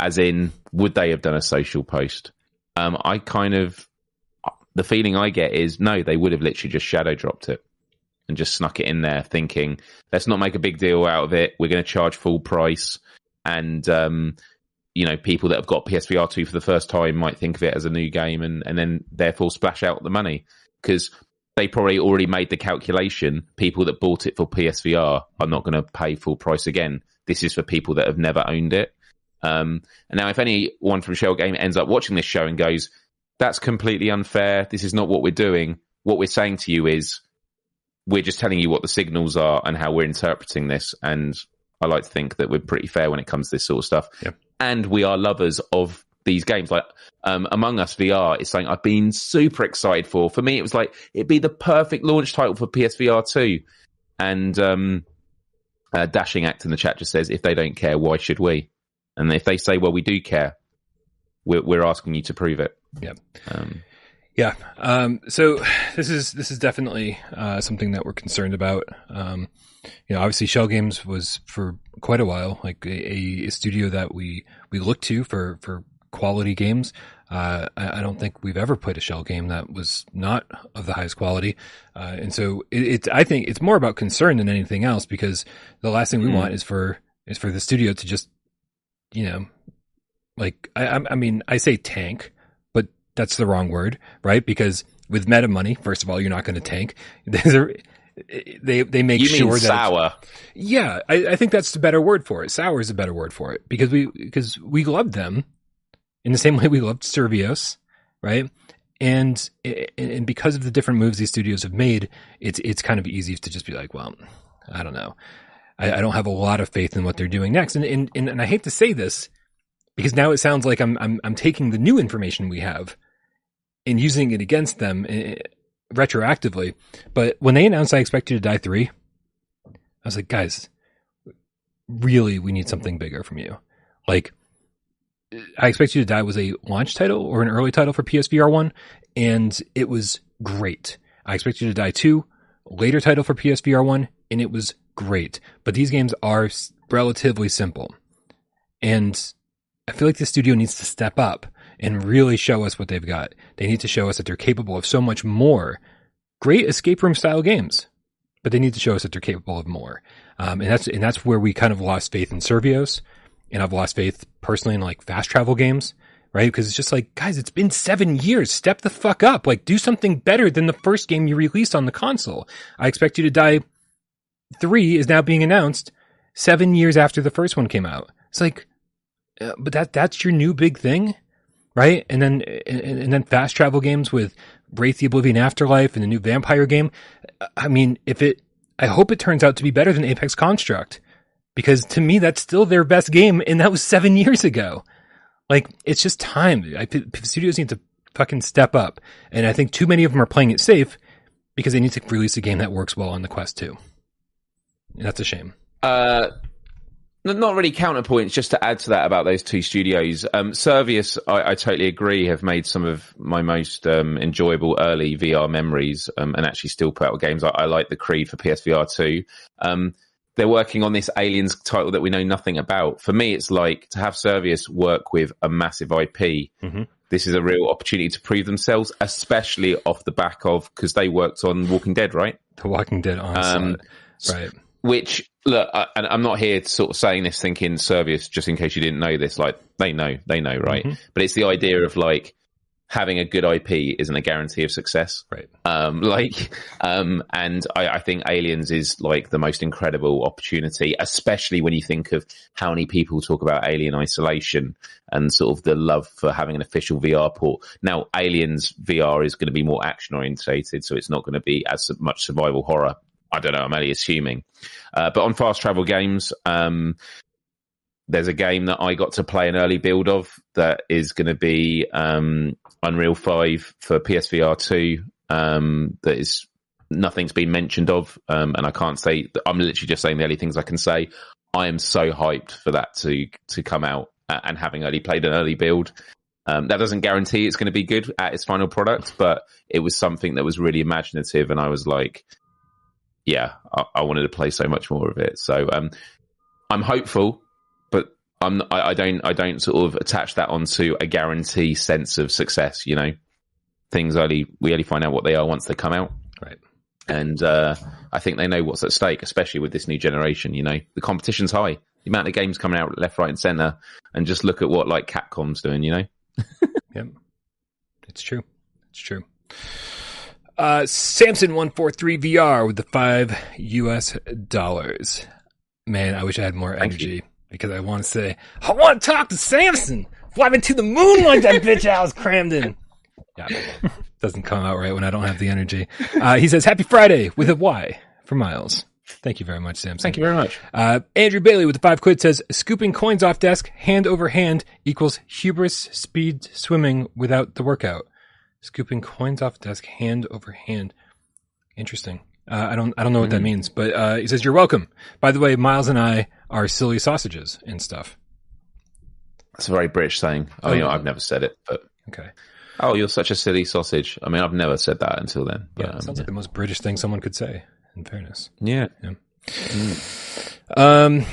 As in, would they have done a social post? Um, I kind of, the feeling I get is no, they would have literally just shadow dropped it and just snuck it in there, thinking let's not make a big deal out of it. We're going to charge full price, and um, you know, people that have got PSVR two for the first time might think of it as a new game, and and then therefore splash out the money because they probably already made the calculation. People that bought it for PSVR are not going to pay full price again. This is for people that have never owned it. Um, and now, if anyone from Schell Game ends up watching this show and goes, "That's completely unfair. This is not what we're doing," what we're saying to you is we're just telling you what the signals are and how we're interpreting this. And I like to think that we're pretty fair when it comes to this sort of stuff. And we are lovers of these games. Like um, Among Us VR is something I've been super excited for. For me, it was like it'd be the perfect launch title for PSVR two. And um, uh, Dashing Act in the chat just says, if they don't care, why should we? And if they say, well, we do care, we're, we're asking you to prove it. Yeah. Um, yeah. Um, so this is this is definitely uh, something that we're concerned about. Um, you know, obviously, Schell Games was for quite a while like a, a studio that we we look to for for quality games. Uh, I, I, don't think we've ever played a Schell game that was not of the highest quality, uh, and so it, it's I think it's more about concern than anything else because the last thing we mm. want is for is for the studio to just you know like I I mean I say tank but that's the wrong word, right? Because with meta money, first of all, you're not going to tank. [LAUGHS] they they make you sure that sour. Yeah, I, I, think that's the better word for it. Sour is a better word for it because we because we loved them in the same way we loved Survios, right? And and because of the different moves these studios have made, it's it's kind of easy to just be like, well, I don't know. I, I don't have a lot of faith in what they're doing next. And, and and and I hate to say this because now it sounds like I'm I'm I'm taking the new information we have and using it against them uh, retroactively. But when they announced I Expect You to Die 3, I was like, guys, really, we need something bigger from you. Like, I Expect You to Die was a launch title or an early title for PSVR 1, and it was great. I Expect You to Die 2, later title for PSVR 1, and it was great. But these games are relatively simple. And I feel like the studio needs to step up and really show us what they've got. They need to show us that they're capable of so much more. Great escape room style games, but they need to show us that they're capable of more. Um, and that's and that's where we kind of lost faith in Survios, and I've lost faith personally in like fast travel games, right? Because it's just like, guys, it's been seven years. Step the fuck up. Like, do something better than the first game you released on the console. I expect you to die. Three is now being announced seven years after the first one came out. It's like, uh, but that that's your new big thing right? And then and, and then fast travel games with Wraith the Oblivion Afterlife and the new Vampire game. I mean, if it, I hope it turns out to be better than Apex Construct because to me that's still their best game, and that was seven years ago. Like it's just time. I, studios need to fucking step up, and I think too many of them are playing it safe because they need to release a game that works well on the Quest 2. And that's a shame. Uh, not really counterpoints, just to add to that about those two studios. Um, Survios, I, I, totally agree, have made some of my most um, enjoyable early VR memories um, and actually still put out games. I, I, like the Creed for PSVR 2. Um, they're working on this Aliens title that we know nothing about. For me, it's like to have Survios work with a massive IP. Mm-hmm. This is a real opportunity to prove themselves, especially off the back of because they worked on Walking Dead, right? The Walking Dead on um, right? Which look, I, and I'm not here to sort of saying this thinking Survios, just in case you didn't know this. Like they know, they know, right? Mm-hmm. But it's the idea of like having a good IP isn't a guarantee of success. Right. Um, [LAUGHS] like, um, and I, I think Aliens is like the most incredible opportunity, especially when you think of how many people talk about Alien Isolation and sort of the love for having an official VR port. Now, Aliens VR is going to be more action orientated, so it's not going to be as much survival horror. I don't know. I'm only assuming. Uh, but on fast travel games, um, there's a game that I got to play an early build of that is going to be um, Unreal 5 for PSVR 2 um, that is nothing's been mentioned of. Um, and I can't say, I'm literally just saying the only things I can say. I am so hyped for that to, to come out and having only played an early build. Um, that doesn't guarantee it's going to be good at its final product, but it was something that was really imaginative. And I was like, yeah, I, I wanted to play so much more of it. So, um, I'm hopeful I'm I, I don't I don't sort of attach that onto a guarantee sense of success. You know, things only we only find out what they are once they come out. Right. And uh, I think they know what's at stake, especially with this new generation. You know, the competition's high. The amount of games coming out left, right, and center, and just look at what like Capcom's doing. You know. [LAUGHS] yep. It's true. It's true. Uh, Samson one four three VR with the five U.S. dollars. Man, I wish I had more Thank energy. you because I want to say, I want to talk to Samson. Flying to the moon like that bitch i Alice Cramden. Yeah, [LAUGHS] doesn't come out right when I don't have the energy. Uh, he says, Happy Friday with a Y for Miles. Thank you very much, Samson. Thank you very much. Uh, Andrew Bailey with the five quid says, scooping coins off desk hand over hand equals hubris speed swimming without the workout. Scooping coins off desk hand over hand. Interesting. Uh, I don't, I don't know what that means, but, uh, he says, you're welcome. By the way, Miles and I are silly sausages and stuff. That's a very British saying. I mean, I've never said it, but Okay. oh, you're such a silly sausage. I mean, I've never said that until then. But, Yeah. um, sounds like the most British thing someone could say, in fairness. yeah. Um,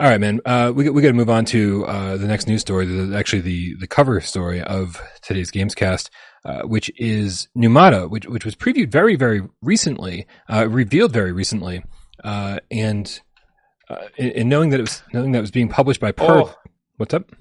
all right, man. Uh, we we got to move on to uh, the next news story. The, actually, the the cover story of today's Gamescast, uh, which is Pneumata, which which was previewed very very recently, uh, revealed very recently, uh, and uh, in knowing that it was knowing that it was being published by Perp. Oh. What's up?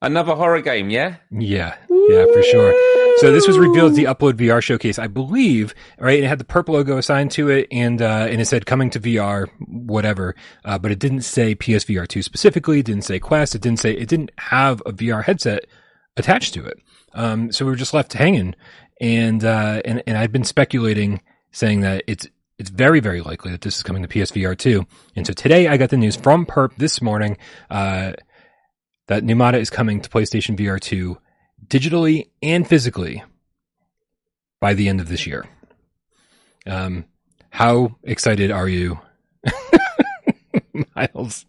Another horror game, yeah? Yeah, yeah, for sure. So this was revealed at the Upload VR showcase, I believe, right? It had the purple logo assigned to it, and uh, and it said coming to VR, whatever. Uh, but it didn't say PSVR two specifically. It didn't say Quest. It didn't say it didn't have a VR headset attached to it. Um, so we were just left hanging, and uh, and and I've been speculating, saying that it's it's very very likely that this is coming to PSVR two. And so today I got the news from Perp this morning. Uh, that Pneumata is coming to PlayStation VR 2 digitally and physically by the end of this year. Um, how excited are you, [LAUGHS] Miles?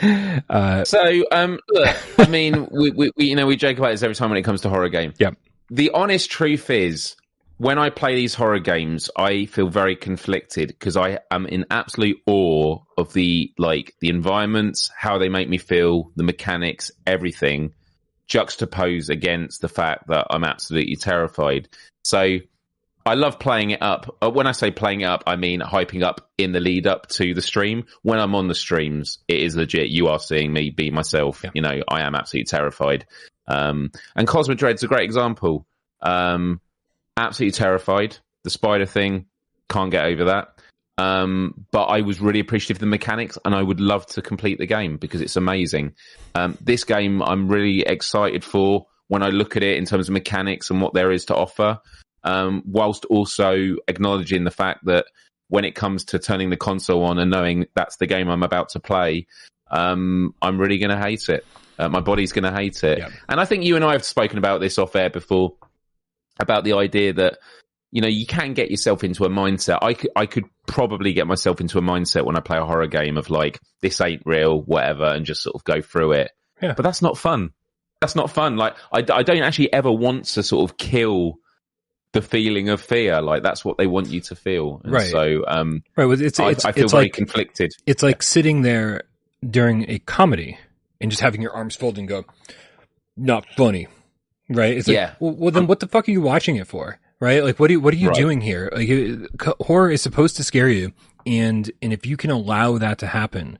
[LAUGHS] Uh, So, um, look, I mean, [LAUGHS] we, we, we, you know, we joke about this every time when it comes to horror game. Yep. The honest truth is, when I play these horror games, I feel very conflicted because I am in absolute awe of the like the environments, how they make me feel, the mechanics, everything, juxtaposed against the fact that I'm absolutely terrified. So I love playing it up. Uh, When I say playing it up, I mean hyping up in the lead up to the stream. When I'm on the streams, it is legit. You are seeing me be myself. Yeah. You know, I am absolutely terrified. Um, and Cosmodread's a great example. Um, absolutely terrified. The spider thing, can't get over that. Um, but I was really appreciative of the mechanics and I would love to complete the game because it's amazing. Um, this game I'm really excited for when I look at it in terms of mechanics and what there is to offer. Um, whilst also acknowledging the fact that when it comes to turning the console on and knowing that's the game I'm about to play, um, I'm really going to hate it. Uh, my body's going to hate it. Yeah. And I think you and I have spoken about this off air before about the idea that you know you can get yourself into a mindset. I could I could probably get myself into a mindset when I play a horror game of like this ain't real, whatever, and just sort of go through it. Yeah. But that's not fun. That's not fun. Like I, I don't actually ever want to sort of kill the feeling of fear. Like that's what they want you to feel. And Right. So um, right. well, It's, I, it's, I feel it's very like, conflicted. it's like sitting there during a comedy and just having your arms folded and go, not funny. Right. It's like, Yeah. well, well, then what the fuck are you watching it for? Right. Like, what are you, what are you Right. doing here? Like, horror is supposed to scare you. And, and if you can allow that to happen,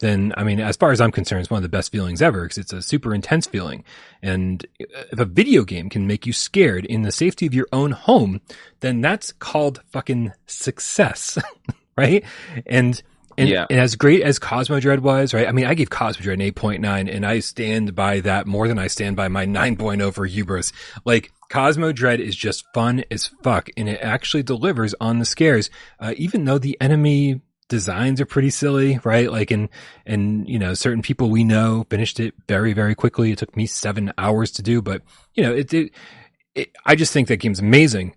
then I mean, as far as I'm concerned, it's one of the best feelings ever because it's a super intense feeling. And if a video game can make you scared in the safety of your own home, then that's called fucking success, [LAUGHS] right? And and, Yeah. and as great as Cosmodread was, right? I mean, I gave Cosmodread an 8.9 and I stand by that more than I stand by my 9.0 for Hubris. Like, Cosmodread is just fun as fuck and it actually delivers on the scares, uh, even though the enemy designs are pretty silly, right? Like, and, and, you know, certain people we know finished it very, very quickly. It took me seven hours to do, but, you know, it, it, it I just think that game's amazing.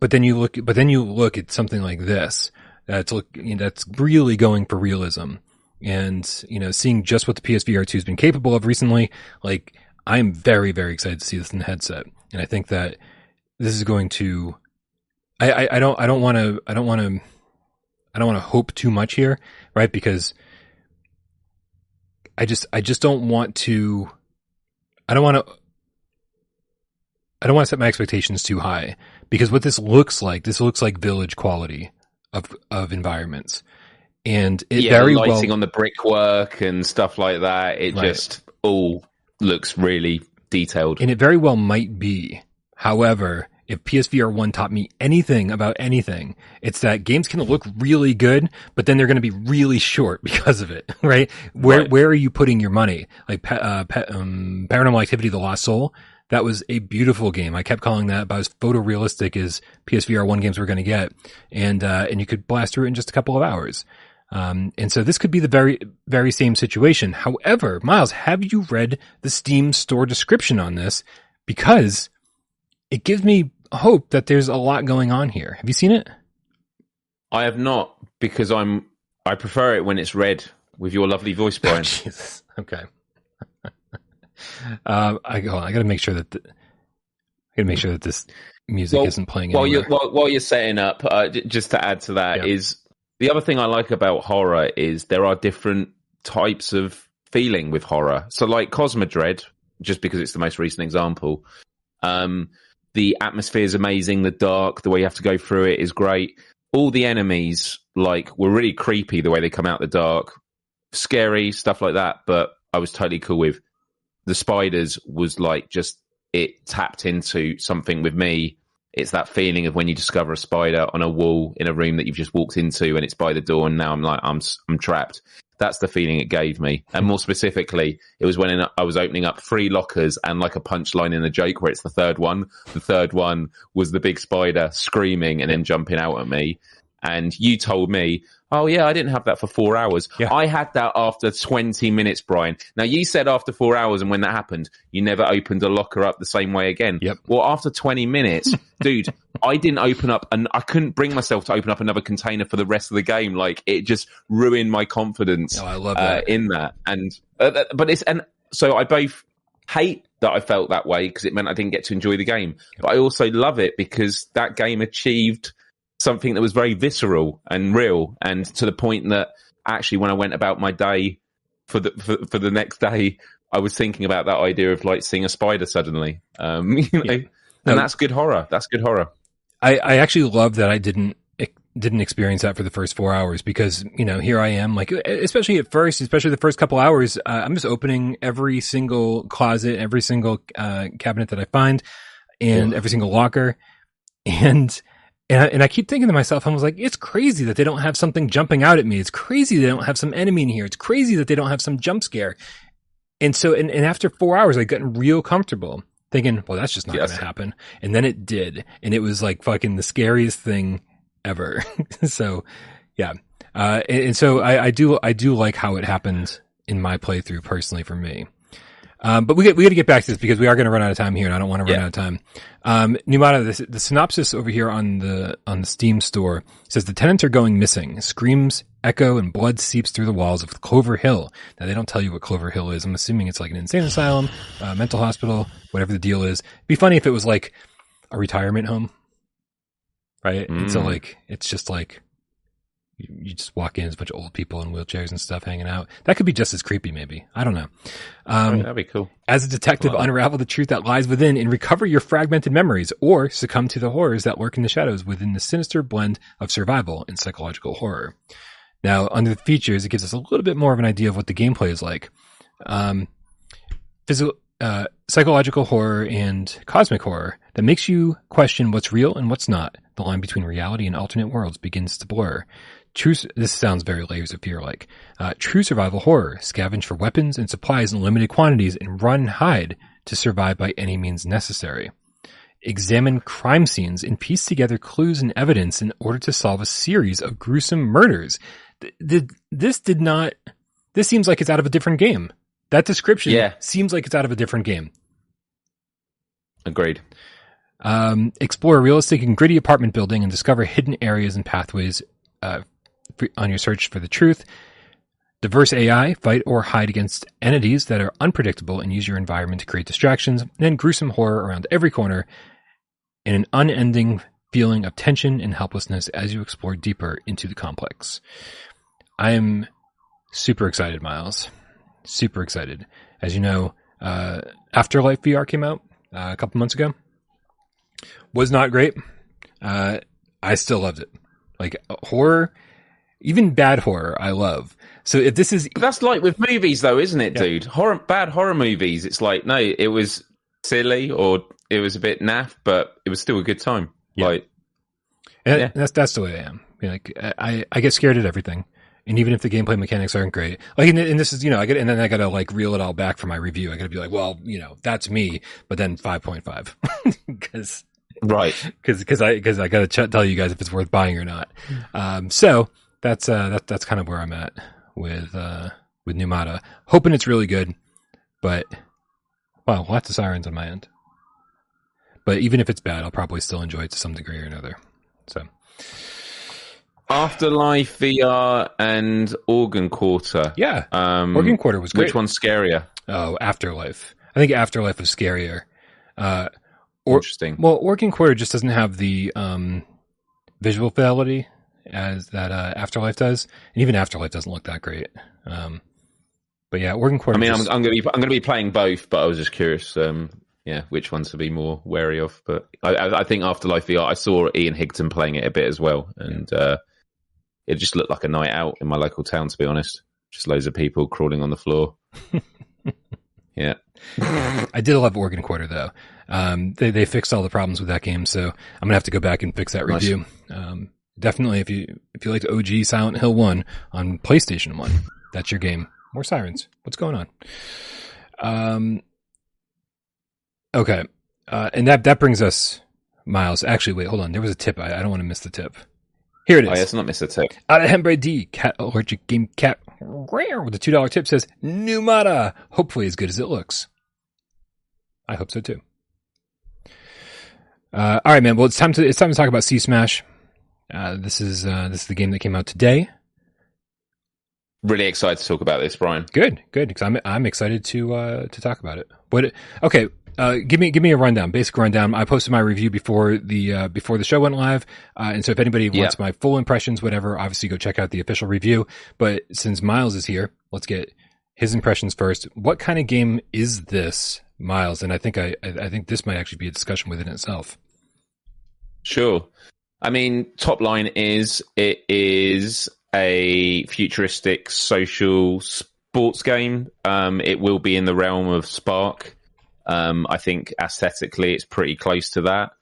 But then you look, but then you look at something like this, that's look, you know, that's really going for realism. And, you know, seeing just what the PSVR 2 has been capable of recently, like, I'm very, very excited to see this in the headset. And I think that this is going to, I, I, I don't, I don't want to, I don't want to, I don't want to hope too much here, right? Because I just, I just don't want to, I don't want to, I don't want to set my expectations too high because what this looks like, this looks like village quality of, of environments. And it yeah, very lighting well, on the brickwork and stuff like that. It Right. just all looks really detailed. and it very well might be. However, if PSVR 1 taught me anything about anything, it's that games can look really good, but then they're going to be really short [LAUGHS] because of it, [LAUGHS] right? Where, Right. where are you putting your money? Like, uh, um, Paranormal Activity, The Lost Soul, that was a beautiful game. I kept calling that about as photorealistic as PSVR 1 games were going to get. And, uh, and you could blast through it in just a couple of hours. Um, and so this could be the very, very same situation. However, Miles, have you read the Steam store description on this? Because it gives me hope that there's a lot going on here. Have you seen it? I have not because I'm. I prefer it when it's read with your lovely voice, [LAUGHS] Brian. Jesus. Okay. um, [LAUGHS] I go. I got to make sure that the, I got to make sure that this music Well, isn't playing while anywhere. you're while, while you're setting up, uh, j- just to add to that is the other thing I like about horror is there are different types of feeling with horror. So like Cosmodread, just because it's the most recent example, um, the atmosphere is amazing. The dark, the way you have to go through it is great. All the enemies like were really creepy the way they come out the dark, scary stuff like that. But I was totally cool with the spiders. Was like just it tapped into something with me it's that feeling of when you discover a spider on a wall in a room that you've just walked into and it's by the door and now I'm like I'm I'm trapped. That's the feeling it gave me. And more specifically, it was when I was opening up three lockers and like a punchline in a joke where it's the third one. The third one was the big spider screaming and then jumping out at me. And you told me, oh yeah, I didn't have that for four hours. Yeah. I had that after 20 minutes, Brian. Now you said after four hours and when that happened, you never opened a locker up the same way again. Yep. Well, after 20 minutes, [LAUGHS] dude, I didn't open up and I couldn't bring myself to open up another container for the rest of the game. Like it just ruined my confidence Oh, I love uh, that. in that. And, uh, but it's, and so I both hate that I felt that way because it meant I didn't get to enjoy the game, but I also love it because that game achieved something that was very visceral and real and to the point that actually when I went about my day for the, for, for the next day, I was thinking about that idea of like seeing a spider suddenly. Um, [LAUGHS] you know, Yeah. and that's good horror. That's good horror. I, I actually love that I didn't didn't experience that for the first four hours because you know here I am like especially at first especially the first couple hours uh, I'm just opening every single closet every single uh, cabinet that I find and Ugh. every single locker [LAUGHS] and and I, and I keep thinking to myself I was like it's crazy that they don't have something jumping out at me it's crazy they don't have some enemy in here it's crazy that they don't have some jump scare and so and, and after four hours I gotten real comfortable thinking well that's just not Yes. going to happen and then it did and it was like fucking the scariest thing ever. [LAUGHS] so yeah. Uh, and, and so I, I do, I do like how it happened in my playthrough personally for me. Um, but we get, we got to get back to this because we are going to run out of time here and I don't want to run Yeah. out of time. Um, Pneumata, the, the synopsis over here on the, on the Steam store says the tenants are going missing. Screams echo and blood seeps through the walls of Clover Hill. Now they don't tell you what Clover Hill is. I'm assuming it's like an insane asylum, uh, mental hospital, whatever the deal is. It'd be funny if it was like a retirement home right? And so Mm. like it's just like you, just walk in, there's a bunch of old people in wheelchairs and stuff hanging out. That could be just as creepy, maybe. I don't know. Um, That'd be cool. as a detective, unravel the truth that lies within and recover your fragmented memories, or succumb to the horrors that lurk in the shadows within the sinister blend of survival and psychological horror. Now, under the features, it gives us a little bit more of an idea of what the gameplay is like. Um, physical, uh, psychological horror and cosmic horror that makes you question what's real and what's not. The line between reality and alternate worlds begins to blur. True, this sounds very layers of fear like. Uh, true survival horror. Scavenge for weapons and supplies in limited quantities and run and hide to survive by any means necessary. Examine crime scenes and piece together clues and evidence in order to solve a series of gruesome murders. Th- th- this did not, this seems like it's out of a different game. That description Yeah. seems like it's out of a different game. Agreed. Um, explore a realistic and gritty apartment building and discover hidden areas and pathways uh, on your search for the truth. Diverse AI, fight or hide against entities that are unpredictable and use your environment to create distractions. And then gruesome horror around every corner and an unending feeling of tension and helplessness as you explore deeper into the complex. I am super excited, Miles. Super excited. As you know, uh, Afterlife VR came out uh, a couple months ago was not great. Uh, I still loved it. Like horror, even bad horror, I love. So if this is, But that's like with movies, though, isn't it, Yeah. dude? Horror, bad horror movies. It's like no, it was silly or it was a bit naff, but it was still a good time. Yeah. Like, and Yeah. that's that's the way I am. Like I, I get scared at everything, and even if the gameplay mechanics aren't great, like and, and this is you know I get and then I gotta like reel it all back for my review. I gotta be like, well, you know, that's me, but then five point five [LAUGHS] because right? [LAUGHS] because because I because I gotta ch- tell you guys if it's worth buying or not. Um, so that's uh that that's kind of where I'm at with uh with Pneumata. Hoping it's really good, but well, lots of sirens on my end. But even if it's bad, I'll probably still enjoy it to some degree or another. So Afterlife VR and Organ Quarter. yeah, Um, Organ Quarter was great. Which one's scarier? Oh, Afterlife. I think Afterlife was scarier. Uh, Or- Interesting. well, Organ Quarter just doesn't have the um visual fidelity as that uh, Afterlife does, and even Afterlife doesn't look that great. Um, but yeah, Organ Quarter. I mean, just- I'm, I'm going to be I'm to be playing both, but I was just curious. Um, yeah, which ones to be more wary of? But I, I, think Afterlife VR. I saw Ian Higton playing it a bit as well, and uh, it just looked like a night out in my local town. To be honest, just loads of people crawling on the floor. [LAUGHS] yeah, I did love Organ Quarter though. Um, they they fixed all the problems with that game, so I'm gonna have to go back and fix that Nice. review. Um, definitely, if you if you liked OG Silent Hill One on PlayStation One, that's your game. More sirens. What's going on? Um. Okay, uh, and that that brings us, Miles. Actually, wait, hold on. There was a tip. I, I don't want to miss the tip. Here it is. oh, yeah, it's not the Tip. Out of Hembre D, cat allergic game cat Rare with a two dollar tip says Pneumata. Hopefully as good as it looks. I hope so too. Uh, all right, man. Well, it's time to it's time to talk about C-Smash. Uh, this is uh, this is the game that came out today. Really excited to talk about this, Brian. Good, good. Because I'm I'm excited to uh, to talk about it. What? Okay, uh, give me give me a rundown, basic rundown. I posted my review before the uh, before the show went live, uh, and so if anybody Yeah. wants my full impressions, whatever, obviously go check out the official review. But since Miles is here, let's get his impressions first. What kind of game is this, Miles? And I think I I I think this might actually be a discussion within itself. Sure. I mean, top line is it is a futuristic social sports game. Um, it will be in the realm of Sparc. Um, I think aesthetically it's pretty close to that.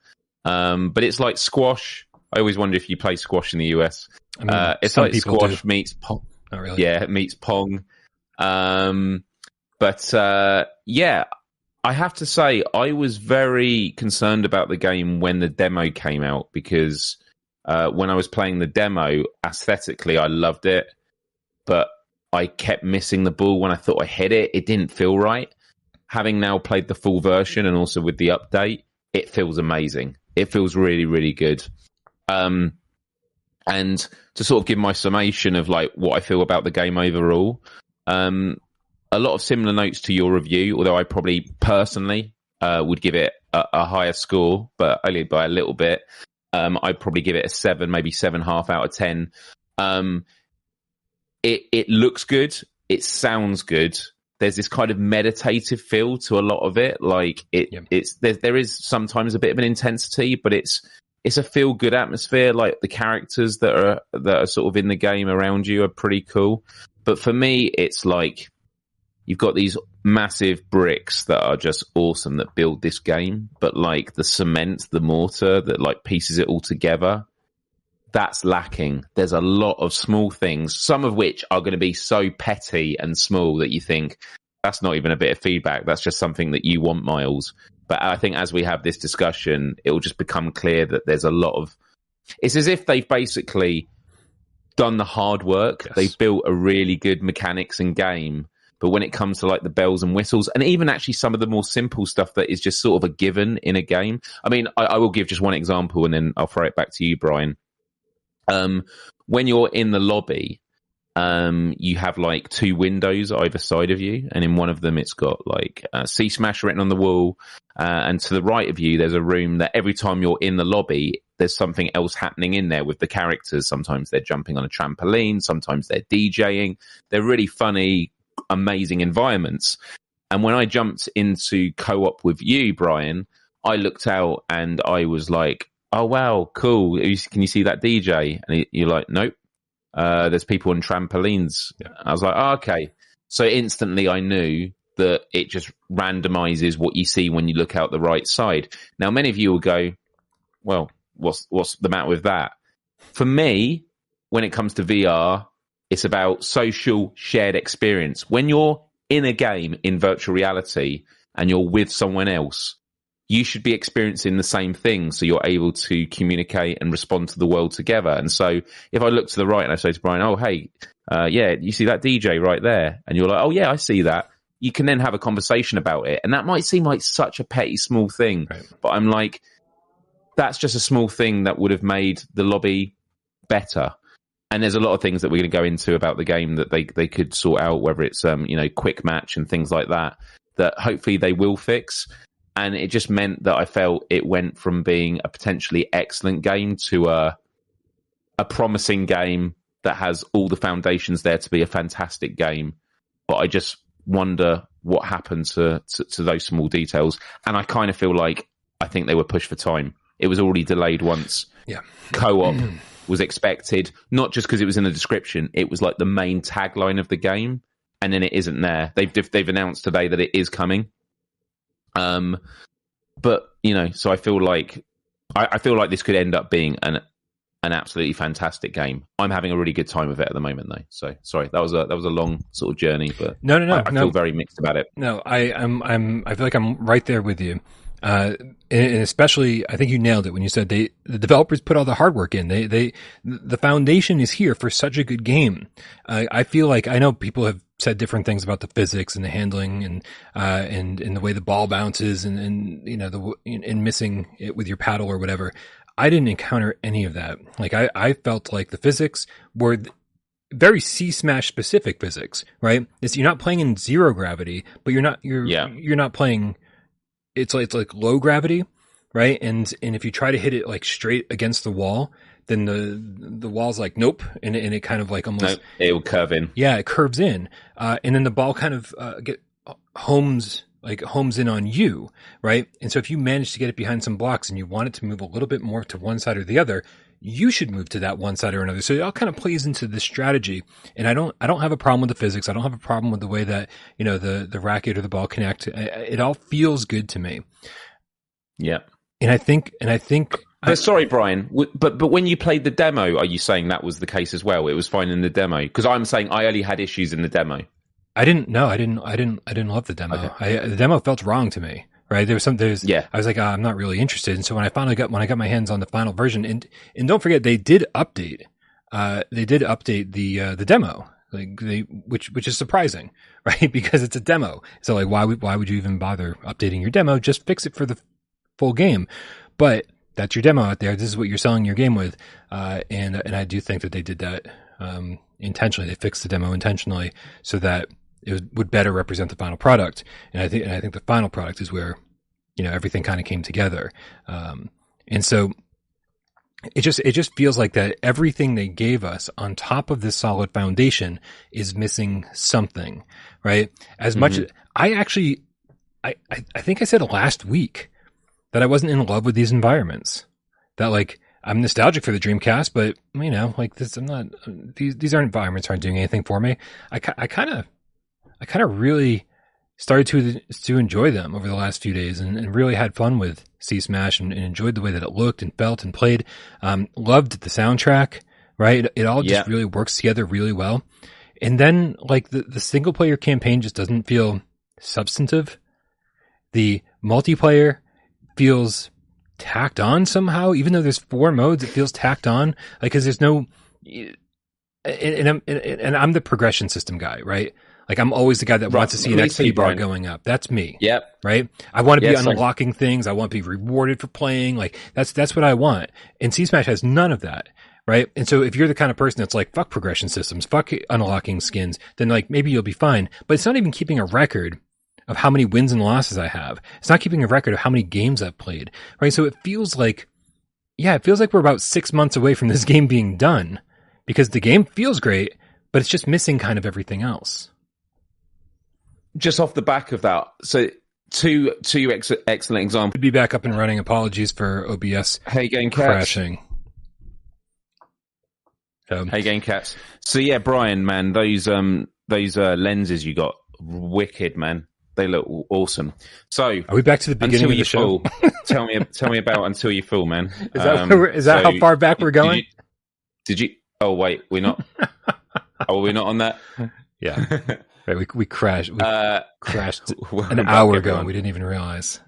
Um, but it's like squash. I always wonder if you play squash in the US. I mean, Uh, it's like squash do. meets pong. Not really. Yeah, it meets Pong. Um, but uh, yeah, I have to say I was very concerned about the game when the demo came out because uh, when I was playing the demo, aesthetically I loved it, but I kept missing the ball when I thought I hit it. It didn't feel right. Having now played the full version and also with the update, it feels amazing. It feels really, really good. Um, and to sort of give my summation of like what I feel about the game overall, um, a lot of similar notes to your review, although I probably personally uh, would give it a, a higher score, but only by a little bit. Um, I'd probably give it a seven, maybe seven half out of ten. Um, it it looks good. It sounds good. There's this kind of meditative feel to a lot of it. Like it, Yep. it's there. There is sometimes a bit of an intensity, but it's it's a feel good atmosphere. Like the characters that are that are sort of in the game around you are pretty cool. But for me, it's like you've got these massive bricks that are just awesome that build this game, but like the cement, the mortar that like pieces it all together, that's lacking. There's a lot of small things, some of which are going to be so petty and small that you think that's not even a bit of feedback. That's just something that you want, Miles. But I think as we have this discussion, it will just become clear that there's a lot of. It's as if they've basically done the hard work. Yes. They've built a really good mechanics and game. But when it comes to like the bells and whistles, and even actually some of the more simple stuff that is just sort of a given in a game. I mean, I, I will give just one example, and then I'll throw it back to you, Brian. Um, when you're in the lobby, um, you have like two windows either side of you, and in one of them it's got like C Smash written on the wall, uh, and to the right of you there's a room that every time you're in the lobby, there's something else happening in there with the characters. Sometimes they're jumping on a trampoline, sometimes they're DJing. They're really funny, amazing environments. And when I jumped into co-op with you, Brian, I looked out and I was like, "Oh wow, cool! Can you see that DJ?" And you're like, "Nope." Uh, there's people on trampolines. Yeah. I was like, oh, "Okay." So instantly, I knew that it just randomizes what you see when you look out the right side. Now, many of you will go, "Well, what's what's the matter with that?" For me, when it comes to VR, it's about social shared experience. When you're in a game in virtual reality and you're with someone else, you should be experiencing the same thing so you're able to communicate and respond to the world together. And so if I look to the right and I say to Brian, oh, hey, uh, yeah, you see that DJ right there? And you're like, oh, yeah, I see that. You can then have a conversation about it. And that might seem like such a petty small thing, right. but I'm like, that's just a small thing that would have made the lobby better and there's a lot of things that we're going to go into about the game that they they could sort out, whether it's um you know quick match and things like that. That hopefully they will fix. And it just meant that I felt it went from being a potentially excellent game to a a promising game that has all the foundations there to be a fantastic game. But I just wonder what happened to, to, to those small details. And I kind of feel like I think they were pushed for time. It was already delayed once. Yeah. Co-op [CLEARS THROAT] was expected, not just because it was in the description. It was like the main tagline of the game, and then it isn't there. They've they've announced today that it is coming. Um, but you know, so I feel like I, I feel like this could end up being an an absolutely fantastic game. I'm having a really good time with it at the moment, though. So sorry, that was a that was a long sort of journey, but no, no, no, I, I no. feel very mixed about it. No, I, I'm I'm I feel like I'm right there with you. Uh, and especially, I think you nailed it when you said they, the developers put all the hard work in. They, they, the foundation is here for such a good game. Uh, I feel like I know people have said different things about the physics and the handling and, uh, and, and the way the ball bounces and, and, you know, the, and missing it with your paddle or whatever. I didn't encounter any of that. Like I, I felt like the physics were very C Smash specific physics, right? It's, you're not playing in zero gravity, but you're not, you're, yeah. you're not playing, it's like, it's like low gravity, right? And, and if you try to hit it like straight against the wall, then the, the wall's like, nope. And, and it kind of like almost, nope, it will curve in. Yeah, it curves in. Uh, and then the ball kind of, uh, get homes, like homes in on you, right? And so if you manage to get it behind some blocks and you want it to move a little bit more to one side or the other, you should move to that one side or another. So it all kind of plays into the strategy. And I don't, I don't have a problem with the physics. I don't have a problem with the way that, you know, the, the racket or the ball connect. It all feels good to me. Yeah. And I think, and I think. But I, sorry, Brian, but, but when you played the demo, are you saying that was the case as well? It was fine in the demo? Because I'm saying I only had issues in the demo. I didn't, no, I didn't, I didn't, I didn't love the demo. Okay. I, the demo felt wrong to me right? There was some, there's, yeah. I was like, oh, I'm not really interested. And so when I finally got, when I got my hands on the final version and, and don't forget, they did update, uh, they did update the, uh, the demo, like they, which, which is surprising, [LAUGHS] right? because it's a demo. So like, why would, why would you even bother updating your demo? Just fix it for the full game. But that's your demo out there. This is what you're selling your game with. Uh, and, and I do think that they did that, um, intentionally. They fixed the demo intentionally so that it would better represent the final product. And I think, and I think the final product is where, you know, everything kind of came together. Um, and so it just, it just feels like that everything they gave us on top of this solid foundation is missing something, right? As mm-hmm. much as I actually, I, I, I think I said last week that I wasn't in love with these environments that like I'm nostalgic for the Dreamcast, but you know, like this, I'm not. These these aren't environments aren't doing anything for me. I I kind of I kind of really started to to enjoy them over the last few days and, and really had fun with C-Smash and, and, enjoyed the way that it looked and felt and played. Um, loved the soundtrack, right? It, it all just yeah. really works together really well. And then like the, the single player campaign just doesn't feel substantive. The multiplayer feels tacked on somehow, even though there's four modes, it feels tacked on. Like, cause there's no, and, and I'm, and I'm the progression system guy, right? Like I'm always the guy that wants to see an XP bar going up. That's me. Yep. Right. I want to be unlocking like- things. I want to be rewarded for playing. Like that's that's what I want. And C-Smash has none of that. Right. And so if you're the kind of person that's like fuck progression systems, fuck unlocking skins, then like maybe you'll be fine. But it's not even keeping a record of how many wins and losses I have. It's not keeping a record of how many games I've played. Right. So it feels like, yeah, it feels like we're about six months away from this [LAUGHS] game being done because the game feels great, but it's just missing kind of everything else just off the back of that, so two two ex- excellent examples. Be back up and running. Apologies for OBS. Hey, game crashing. Um, hey, game cats. So yeah, Brian, man, those um those uh, lenses you got, wicked, man. They look awesome. So are we back to the beginning of the show? Fall, [LAUGHS] tell me, tell me about until you fall, man. Is that um, is that so, how far back we're going? Did you, did you? Oh wait, we're not. [LAUGHS] oh, we're not on that. Yeah. [LAUGHS] Right, we we crashed. We uh, crashed [LAUGHS] an hour ago, and we didn't even realize.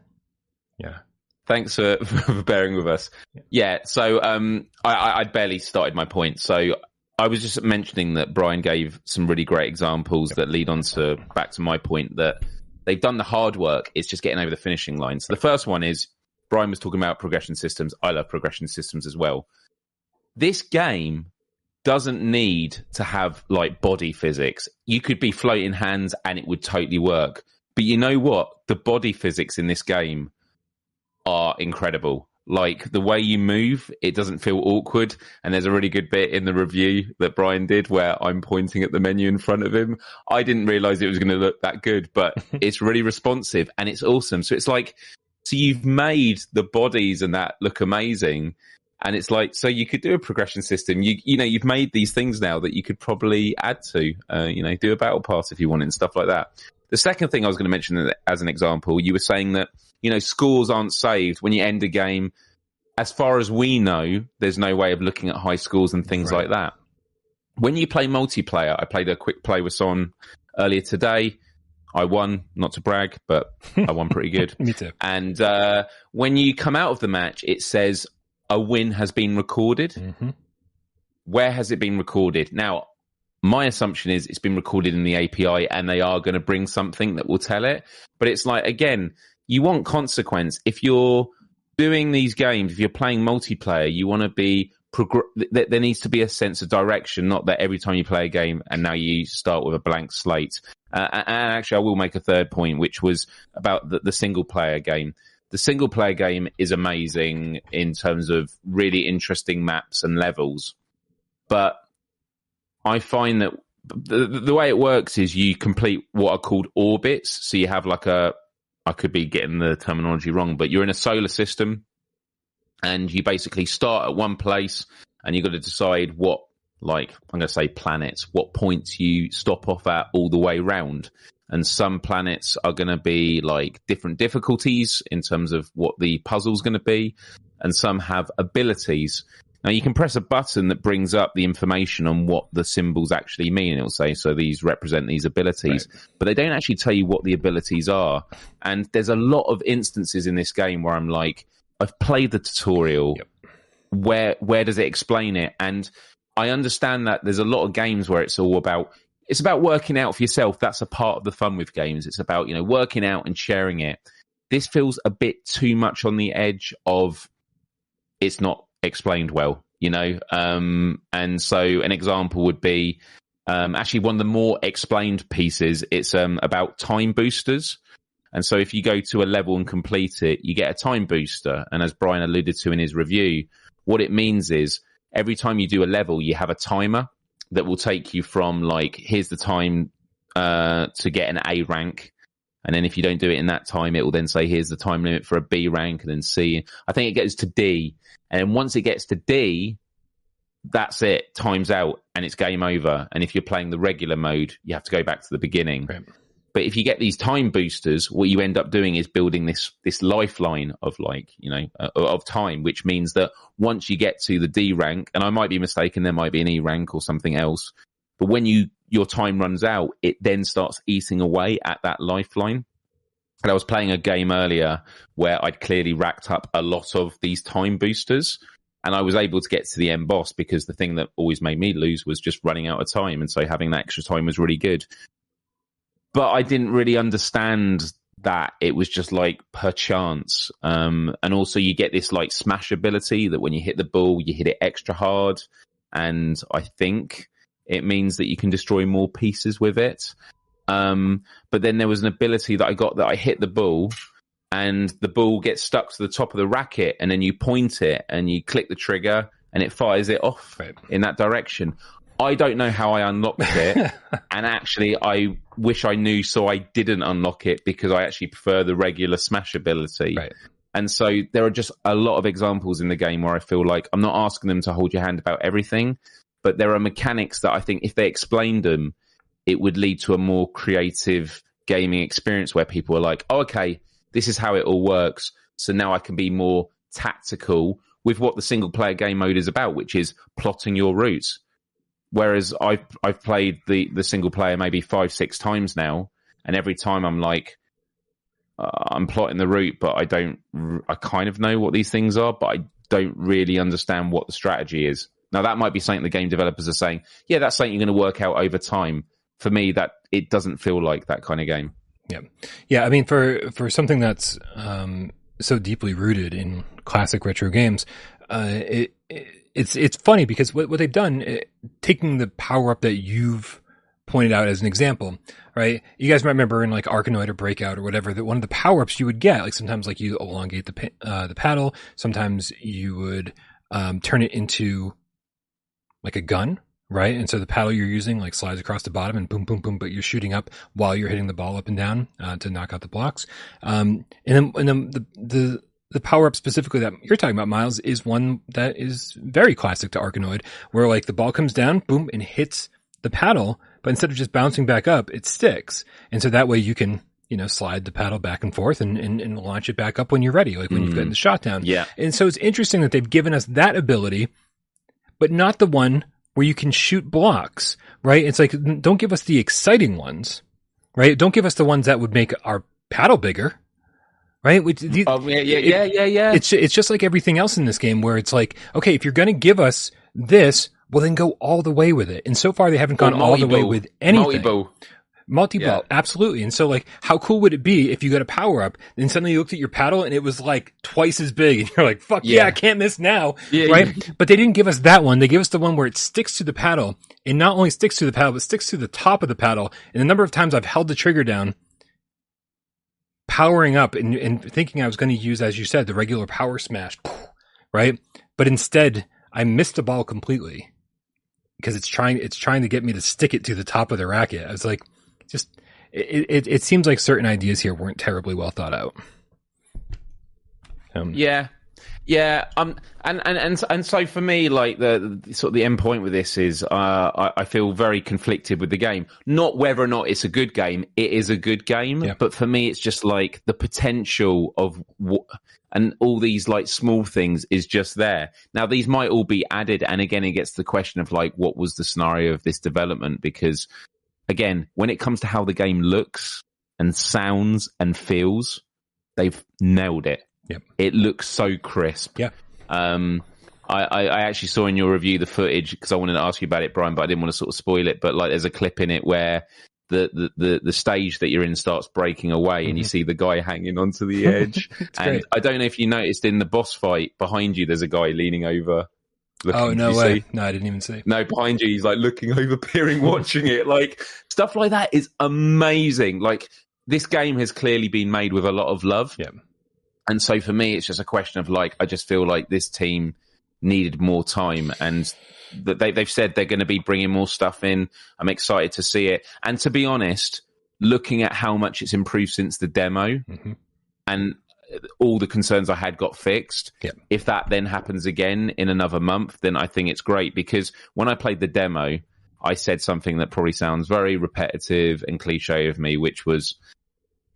Yeah. Thanks for, [LAUGHS] for bearing with us. Yeah. yeah so um, I, I barely started my point. So I was just mentioning that Brian gave some really great examples yep. that lead on to back to my point that they've done the hard work. It's just getting over the finishing line. So the first one is Brian was talking about progression systems. I love progression systems as well. This game doesn't need to have like body physics. You could be floating hands and it would totally work. But you know what? The body physics in this game are incredible. Like the way you move, it doesn't feel awkward. And there's a really good bit in the review that Brian did where I'm pointing at the menu in front of him. I didn't realize it was going to look that good, but [LAUGHS] it's really responsive and it's awesome. So it's like, so you've made the bodies and that look amazing and it's like, so you could do a progression system. You, you know, you've made these things now that you could probably add to, uh, you know, do a battle pass if you want and stuff like that. The second thing I was going to mention as an example, you were saying that, you know, scores aren't saved when you end a game. As far as we know, there's no way of looking at high scores and things right. like that. When you play multiplayer, I played a quick play with Son earlier today. I won, not to brag, but [LAUGHS] I won pretty good. [LAUGHS] Me too. And uh, when you come out of the match, it says a win has been recorded. Mm-hmm. Where has it been recorded? Now, my assumption is it's been recorded in the API and they are going to bring something that will tell it. But it's like, again, you want consequence. If you're doing these games, if you're playing multiplayer, you want to be progr- there needs to be a sense of direction, not that every time you play a game and now you start with a blank slate. Uh, and actually, I will make a third point, which was about the, the single player game the single player game is amazing in terms of really interesting maps and levels. But I find that the, the way it works is you complete what are called orbits. So you have like a, I could be getting the terminology wrong, but you're in a solar system and you basically start at one place and you've got to decide what, like, I'm going to say planets, what points you stop off at all the way round and some planets are going to be like different difficulties in terms of what the puzzle's going to be, and some have abilities. Now you can press a button that brings up the information on what the symbols actually mean. It'll say, so these represent these abilities, right. but they don't actually tell you what the abilities are. And there's a lot of instances in this game where I'm like, I've played the tutorial. Yep. Where, where does it explain it? And I understand that there's a lot of games where it's all about it's about working out for yourself. That's a part of the fun with games. It's about, you know, working out and sharing it. This feels a bit too much on the edge of it's not explained well, you know? Um, and so an example would be, um, actually one of the more explained pieces. It's, um, about time boosters. And so if you go to a level and complete it, you get a time booster. And as Brian alluded to in his review, what it means is every time you do a level, you have a timer that will take you from like here's the time uh, to get an A rank, And then if you don't do it in that time, it will then say, here's the time limit for a B rank and then C. I think it gets to D. And once it gets to D, that's it. Time's out and it's game over. And if you're playing the regular mode, you have to go back to the beginning. Right. But if you get these time boosters, what you end up doing is building this this lifeline of like you know uh, of time, which means that once you get to the D rank, and I might be mistaken, there might be an E rank or something else, but when you your time runs out, it then starts eating away at that lifeline. And I was playing a game earlier where I'd clearly racked up a lot of these time boosters, and I was able to get to the end boss because the thing that always made me lose was just running out of time, and so having that extra time was really good but I didn't really understand that it was just like per chance. Um, and also you get this like smash ability that when you hit the ball, you hit it extra hard. And I think it means that you can destroy more pieces with it. Um, but then there was an ability that I got that I hit the ball and the ball gets stuck to the top of the racket and then you point it and you click the trigger and it fires it off Right. in that direction. I don't know how I unlocked it, [LAUGHS] and actually, I wish I knew so I didn't unlock it because I actually prefer the regular smash ability. Right. And so there are just a lot of examples in the game where I feel like I'm not asking them to hold your hand about everything, but there are mechanics that I think if they explained them, it would lead to a more creative gaming experience where people are like, oh, okay, this is how it all works. So now I can be more tactical with what the single player game mode is about, which is plotting your routes. Whereas I've I've played the the single player maybe five six times now, and every time I'm like, uh, I'm plotting the route, but I don't. I kind of know what these things are, but I don't really understand what the strategy is. Now that might be something the game developers are saying. Yeah, that's something you're going to work out over time. For me, that it doesn't feel like that kind of game. Yeah, yeah. I mean, for for something that's um, so deeply rooted in classic retro games, uh, it, it it's it's funny because what what they've done, uh, taking the power up that you've pointed out as an example, right? You guys might remember in like Arkanoid or Breakout or whatever that one of the power ups you would get, like sometimes like you elongate the uh, the paddle, sometimes you would um, turn it into like a gun, right? And so the paddle you're using like slides across the bottom and boom, boom, boom, but you're shooting up while you're hitting the ball up and down uh, to knock out the blocks. Um, and then, and then the, the, the power up specifically that you're talking about, Miles, is one that is very classic to Arkanoid, where like the ball comes down, boom, and hits the paddle, but instead of just bouncing back up, it sticks. And so that way you can, you know, slide the paddle back and forth and, and, and launch it back up when you're ready, like when you've gotten the mm. shot down. Yeah. And so it's interesting that they've given us that ability, but not the one where you can shoot blocks, right? It's like, don't give us the exciting ones, right? Don't give us the ones that would make our paddle bigger, right? Which, the- Oh yeah, yeah, it- yeah, yeah, yeah. it's it's just like everything else in this game where it's like, okay, if you're going to give us this, well then go all the way with it. And so far they haven't gone all the way with anything. Multi-ball. Multi-ball, Yeah. absolutely. And so like, how cool would it be if you got a power up and suddenly you looked at your paddle and it was like twice as big and [LAUGHS] you're like, fuck yeah, Yeah. I can't miss now. Yeah, right? But they didn't give us that one. They gave us the one where it sticks to the paddle and not only sticks to the paddle, but sticks to the top of the paddle. And the number of times I've held the trigger down, powering up and, and thinking I was going to use, as you said, the regular power smash, right? But instead I missed the ball completely because it's trying, it's trying to get me to stick it to the top of the racket. I was like, just, it, it, it seems like certain ideas here weren't terribly well thought out. Um, Yeah, yeah. Um, and and and and so for me, like the, the sort of the end point with this is, uh, I, I feel very conflicted with the game. Not whether or not it's a good game. It is a good game, Yeah. but for me, it's just like the potential of what. And all these like small things is just there. Now these might all be added, and again, it gets to the question of like, what was the scenario of this development? Because again, when it comes to how the game looks and sounds and feels, they've nailed it. Yep. It looks so crisp. Yeah. Um, I, I, I actually saw in your review the footage because I wanted to ask you about it, Brian, but I didn't want to sort of spoil it. But like, there's a clip in it where the, the, the, the stage that you're in starts breaking away and you see the guy hanging onto the [LAUGHS] edge. and Mm-hmm. great. I don't know if you noticed in the boss fight behind you, there's a guy leaning over. Looking, Oh, no way. see? No, I didn't even see. No, behind you, he's like looking [LAUGHS] over, peering, watching it. Like stuff like that is amazing. Like this game has clearly been made with a lot of love. Yeah. And so for me, it's just a question of like, I just feel like this team needed more time and that they, they've said they're going to be bringing more stuff in. I'm excited to see it. And to be honest, looking at how much it's improved since the demo Mhm. and all the concerns I had got fixed. Yep. If that then happens again in another month, then I think it's great because when I played the demo, I said something that probably sounds very repetitive and cliche of me, which was,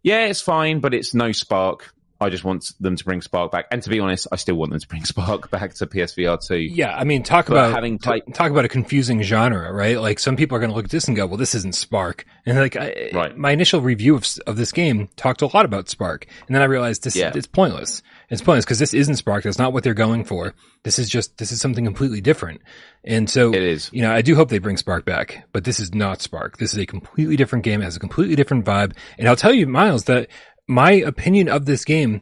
yeah, it's fine, but it's no Sparc. I just want them to bring Sparc back. And to be honest, I still want them to bring [LAUGHS] Sparc back to PSVR 2. Yeah, I mean, talk But about having played- talk about a confusing genre, right? Like some people are going to look at this and go, "Well, this isn't Sparc," and like, I, Right. my initial review of of this game talked a lot about Sparc, and then I realized this Yeah. it's pointless. It's pointless because this isn't Sparc. That's not what they're going for. This is just this is something completely different. And so, It is. you know, I do hope they bring Sparc back, but this is not Sparc. This is a completely different game. It has a completely different vibe. And I'll tell you, Miles, that my opinion of this game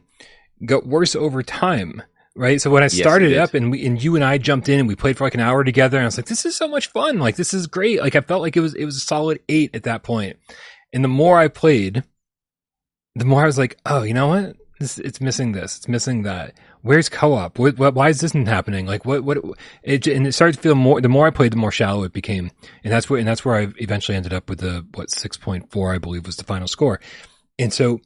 got worse over time. Right. So when I started it did. up and we, and you and I jumped in and we played for like an hour together and I was like, this is so much fun. Like this is great. Like I felt like it was, it was a solid eight at that point. And the more I played, the more I was like, oh, you know what? This, it's missing this. It's missing that. Where's co-op? What, what, why is this not happening? Like what, what, it, and it started to feel more, the more I played, the more shallow it became. And that's where, and that's where I eventually ended up with the, what, 6.4, I believe was the final score. And so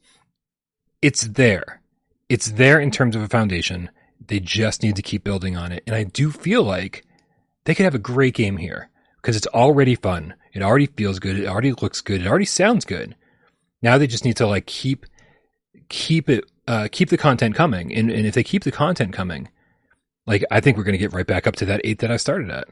it's there. It's there in terms of a foundation. They just need to keep building on it. And I do feel like they could have a great game here because it's already fun. It already feels good. It already looks good. It already sounds good. Now they just need to like keep, keep it, uh, keep the content coming. And, and if they keep the content coming, like I think we're going to get right back up to that eight that I started at.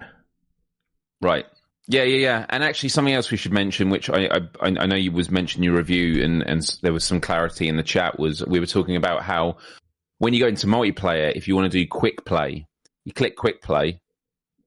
Right. Yeah, yeah, yeah. And actually, something else we should mention, which I I, I know you was mentioning your review, and and there was some clarity in the chat. Was we were talking about how when you go into multiplayer, if you want to do quick play, you click quick play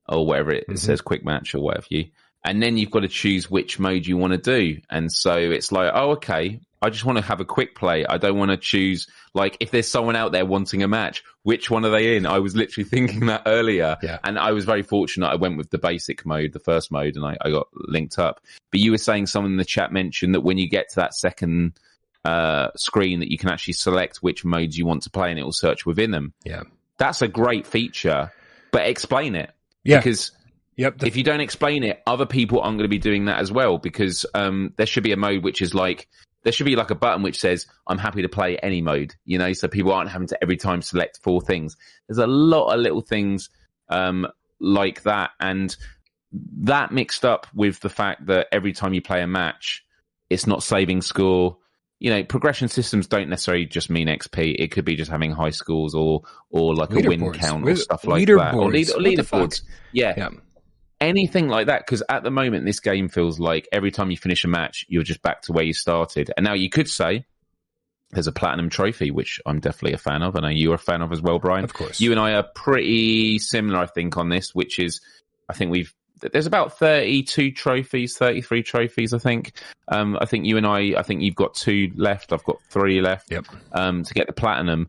or whatever it, Mhm. it says, quick match or whatever you, and then you've got to choose which mode you want to do. And so it's like, oh, okay, I just want to have a quick play. I don't want to choose like if there's someone out there wanting a match, which one are they in? I was literally [LAUGHS] thinking that earlier. Yeah. And I was very fortunate. I went with the basic mode, the first mode, and I, I got linked up. But you were saying someone in the chat mentioned that when you get to that second uh, screen, that you can actually select which modes you want to play, and it will search within them. Yeah. That's a great feature, but explain it Yeah. because Yep. The- if you don't explain it, other people aren't going to be doing that as well because um, there should be a mode which is like there should be like a button which says I'm happy to play any mode, you know, so people aren't having to every time select four things. There's a lot of little things um, like that, and that mixed up with the fact that every time you play a match, it's not saving score. You know, progression systems don't necessarily just mean XP. It could be just having high scores or or like a win count or stuff like that, or, leaderboards. lead, or What the leaderboards. Yeah, yeah. Anything like that because at the moment this game feels like every time you finish a match you're just back to where you started. And now you could say there's a platinum trophy which i'm definitely a fan of. And i know you're a fan of as well brian. Of course. you and i are pretty similar i think on this which is i think we've there's about 32 trophies 33 trophies i think. Um i think you and i i think you've got two left. I've got three left Yep. um to get the platinum.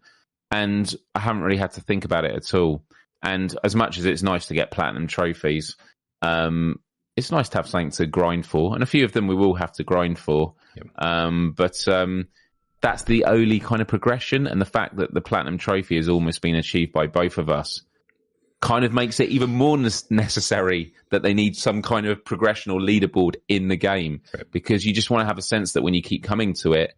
And i haven't really had to think about it at all. And as much as it's nice to get platinum trophies um, it's nice to have something to grind for, and a few of them we will have to grind for. Yep. Um, but um, that's the only kind of progression, and the fact that the platinum trophy has almost been achieved by both of us kind of makes it even more ne- necessary that they need some kind of progression or leaderboard in the game Right. because you just want to have a sense that when you keep coming to it,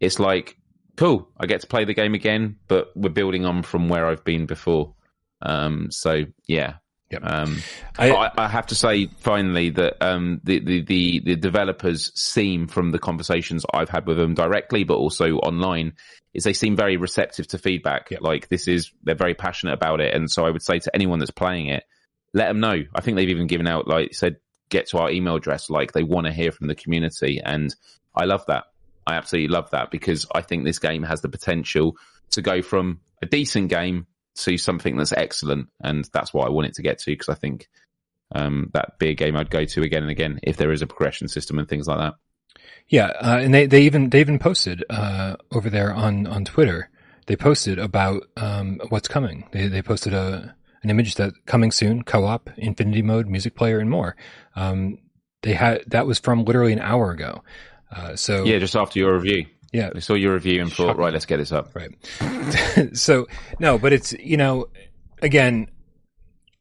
it's like, cool, I get to play the game again, but we're building on from where I've been before. Um, so yeah, Yep. um, I- I, have to say finally that um, the, the, the, the developers seem from the conversations I've had with them directly, but also online, is they seem very receptive to feedback. Yep. Like this is they're very passionate about it, and so I would say to anyone that's playing it, let them know. I think they've even given out like said get to our email address, like they want to hear from the community, and I love that. I absolutely love that because I think this game has the potential to go from a decent game to something that's excellent, and that's what I want it to get to because I think um, that be a game I'd go to again and again if there is a progression system and things like that. Yeah, uh, and they, they even they even posted uh, over there on, on Twitter. They posted about um, what's coming. They they posted a an image that coming soon, co-op, infinity mode, music player, and more. Um, they had that was from literally an hour ago. Uh, so Yeah, just after your review, yeah, I saw your review and thought, right, let's get this up. right. [LAUGHS] so no, but it's you know, again,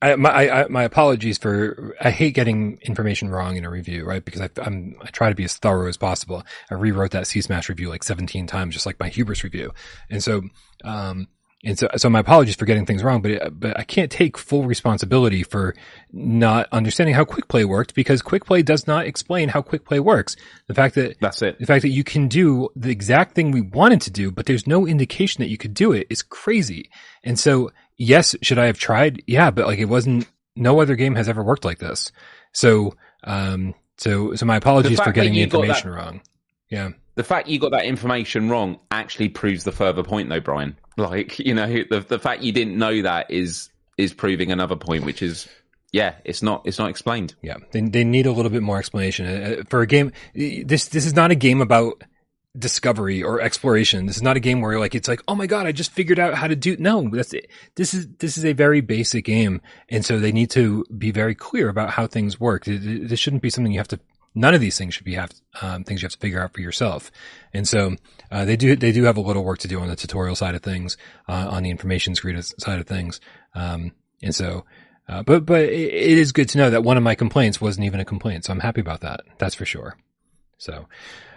I, my I, my apologies for I hate getting information wrong in a review, right? Because I, I'm I try to be as thorough as possible. I rewrote that C-Smash review like 17 times, just like my Hubris review, and so um and so so my apologies for getting things wrong, but but I can't take full responsibility for not understanding how quick play worked because quick play does not explain how quick play works. The fact that That's it. the fact that you can do the exact thing we wanted to do, but there's no indication that you could do it is crazy. And so, yes, should I have tried? Yeah, but like it wasn't, no other game has ever worked like this. So, um, so, so my apologies for getting the got that- information wrong. Yeah. The fact you got that information wrong actually proves the further point, though, Brian. Like you know, the the fact you didn't know that is is proving another point, which is yeah, it's not it's not explained. Yeah. They, they need a little bit more explanation Uh, for a game. This, this is not a game about discovery or exploration. This is not a game where like it's like, oh my god, I just figured out how to do. No, that's it. This is this is a very basic game, and so they need to be very clear about how things work. Th- th- This shouldn't be something you have to. None of these things should be have um, things you have to figure out for yourself. And so uh, they do they do have a little work to do on the tutorial side of things, uh, on the information screen side of things. Um, and so. Uh, but but it, is good to know that one of my complaints wasn't even a complaint, so I'm happy about that. That's for sure. So,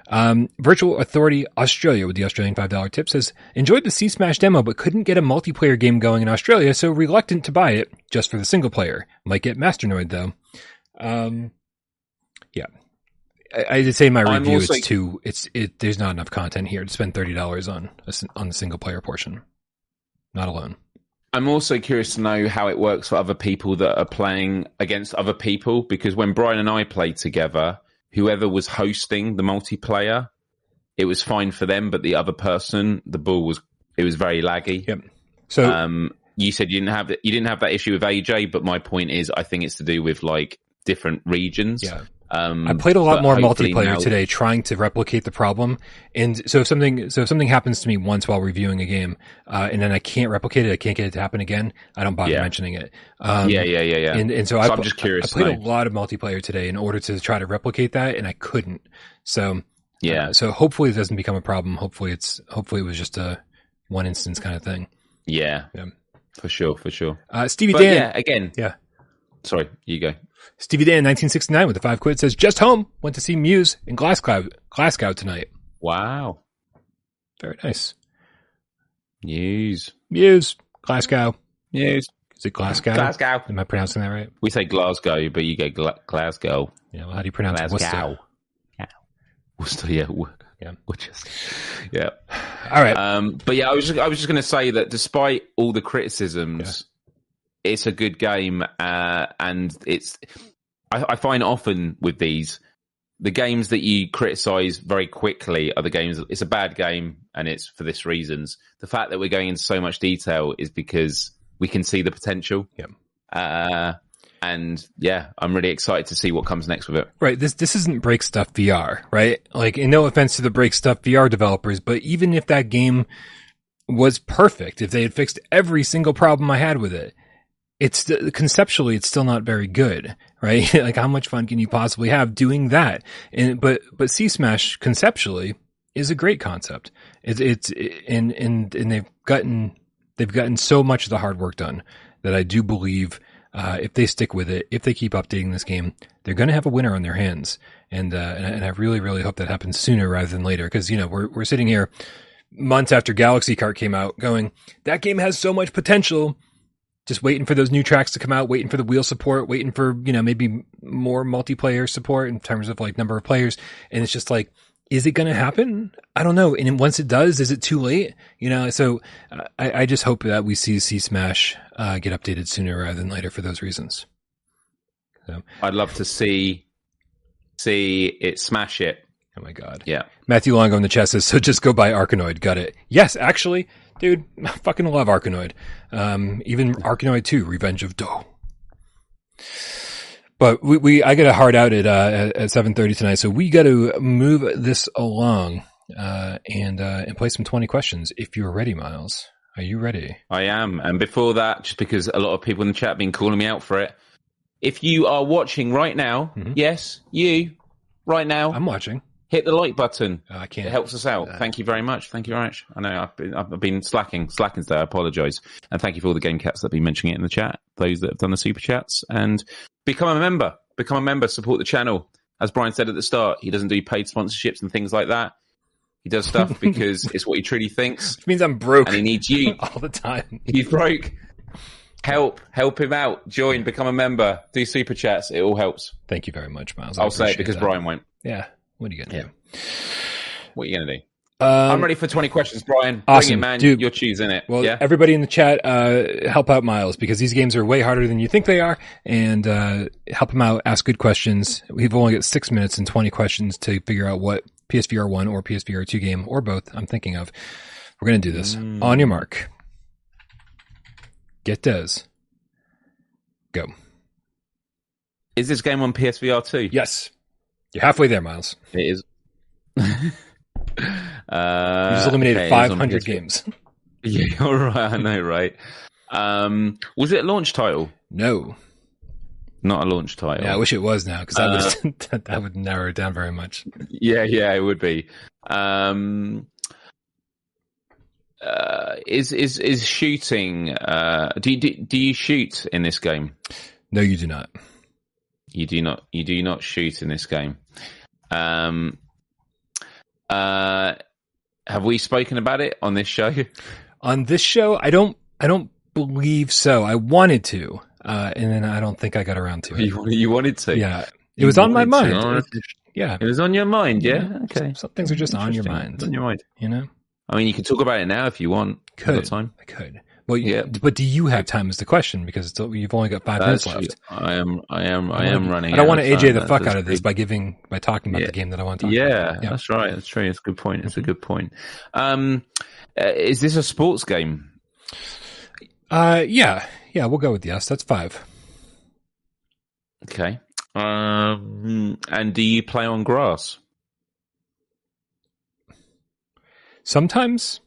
um, Virtual Authority Australia with the Australian $5 tip says, enjoyed the C-Smash demo, but couldn't get a multiplayer game going in Australia, so reluctant to buy it just for the single player. Might get Masternoid though. Um, yeah. I, I did say my review also- it's too, it's, it, there's not enough content here to spend $30 on, a on the single player portion. Not alone. I'm also curious to know how it works for other people that are playing against other people because when Brian and I played together, whoever was hosting the multiplayer, it was fine for them, but the other person, the ball was it was very laggy. Yep. So, Um, you said you didn't have you didn't have that issue with AJ, but my point is, I think it's to do with like different regions. yeah. Um, I played a lot more multiplayer now- today, trying to replicate the problem. And so if something, so if something happens to me once while reviewing a game, uh, and then I can't replicate it, I can't get it to happen again. I don't bother Yeah. mentioning it. Um, yeah, yeah, yeah, yeah. And, and so, So I, I'm just curious I to played a lot of multiplayer today in order to try to replicate that, and I couldn't. So yeah, uh, so hopefully it doesn't become a problem. Hopefully it's hopefully it was just a one instance kind of thing. yeah, Yeah. for sure, for sure. Uh, Stevie But Dan, yeah, again, yeah. Sorry, you go. Stevie Dan, 1969 with the five quid says just home. Went to see Muse in Glasgow, Glasgow tonight. Wow, Very nice. Muse. Muse, Glasgow. Muse. Is it Glasgow? Glasgow. Am I pronouncing that right? We say Glasgow, but you go Gla- Glasgow. Yeah. Well, how do you pronounce Glasgow. Worcester? Worcester, yeah, Wo- Yeah. Worcester. yeah. All right. Um, but yeah, I was just, I was just going to say that despite all the criticisms, it's a good game, uh, and it's. I, I find often with these, the games that you criticize very quickly are the games. It's a bad game, and it's for this reasons. The fact that we're going into so much detail is because we can see the potential. Yep. Uh, and yeah, I'm really excited to see what comes next with it. Right. This this isn't Break Stuff VR, right? Like, and no offense to the Break Stuff VR developers, but even if that game was perfect, if they had fixed every single problem I had with it, it's conceptually it's still not very good, right? [LAUGHS] like, how much fun can you possibly have doing that? And but but C-Smash conceptually is a great concept. It's it's and and and they've gotten they've gotten so much of the hard work done that I do believe uh, if they stick with it, if they keep updating this game, they're going to have a winner on their hands. And, uh, and, I really, really hope that happens sooner rather than later. Cause, you know, we're, we're sitting here months after Galaxy Kart came out going, that game has so much potential. Just waiting for those new tracks to come out, waiting for the wheel support, waiting for, you know, maybe more multiplayer support in terms of like number of players. And it's just like, is it going to happen? I don't know. And once it does, is it too late? You know, so uh, I, I just hope that we see C-Smash uh, get updated sooner rather than later for those reasons. So, I'd love to see see it smash it. oh my god, Yeah. Matthew Longo in the chat says, "So just go buy Arkanoid." Got it? Yes, actually, dude, [LAUGHS] I fucking love Arkanoid. Um, even Arkanoid Two: Revenge of Doh. But we, we I get a hard out at uh, at, at seven thirty tonight, so we got to move this along uh, and uh, and play some twenty questions. If you're ready, Miles, are you ready? I am. And before that, just because a lot of people in the chat have been calling me out for it, if you are watching right now, Mhm. yes, you, right now, I'm watching. Hit the like button. Oh, I can't. It helps us out. Thank you very much. Thank you very much. I know I've been, I've been slacking, slacking today. I apologise. And thank you for all the game cats that have been mentioning it in the chat, those that have done the super chats. And become a member. Become a member, support the channel. As Brian said at the start, he doesn't do paid sponsorships and things like that. He does stuff [LAUGHS] because it's what he truly thinks. Which means I'm broke And he needs you. [LAUGHS] all the time. He's broke. Help, help him out. Join, become a member, do super chats. It all helps. Thank you very much, Miles. I I'll say it because that. Brian won't. Yeah. What are you gonna Yeah. do? What are you going to do? Um, I'm ready for 20 questions, Brian. awesome, Bring it, man. dude. You're choosing it. Well, yeah. everybody in the chat, uh, help out Miles because these games are way harder than you think they are, and uh, help him out. Ask good questions. We've only got six minutes and twenty questions to figure out what PSVR one or PSVR two game or both I'm thinking of. We're gonna do this Mm. on your mark. Get Des. Go. Is this game on PSVR 2? Yes, you're halfway there, Miles. It is. [LAUGHS] uh, You just eliminated okay, it is on 500 games. [LAUGHS] Yeah, all right. I know, right? Um, was it a launch title? No, Not a launch title. yeah, I wish it was now because that Uh, would [LAUGHS] that, that would narrow it down very much. Yeah, yeah, it would be. Um, uh, is is is shooting? Uh, do you, do, do you shoot in this game? No, you do not. You do not. You do not shoot in this game. Um, uh, have we spoken about it on this show? [LAUGHS] on this show i don't i don't believe so i wanted to uh and then i don't think i got around to it [LAUGHS] you, you wanted to. yeah it You was on my mind. Oh, It- yeah It was on your mind, yeah. Yeah. Okay. some things are just on your mind It's on your mind. you know I mean, you can talk about it now if you want. Could. time. i could well Yeah. but do you have time is the question because it's, you've only got five minutes That's- left I am. I am. I, I am running. i don't want to aj the fuck out of this big. by giving by talking about Yeah. the game that i want to talk Yeah, about yeah that's right. That's true. It's a good point. It's a Mhm. good point. Um, uh, is this a sports game? uh yeah yeah we'll go with yes that's five Okay. Um, and do you play on grass? sometimes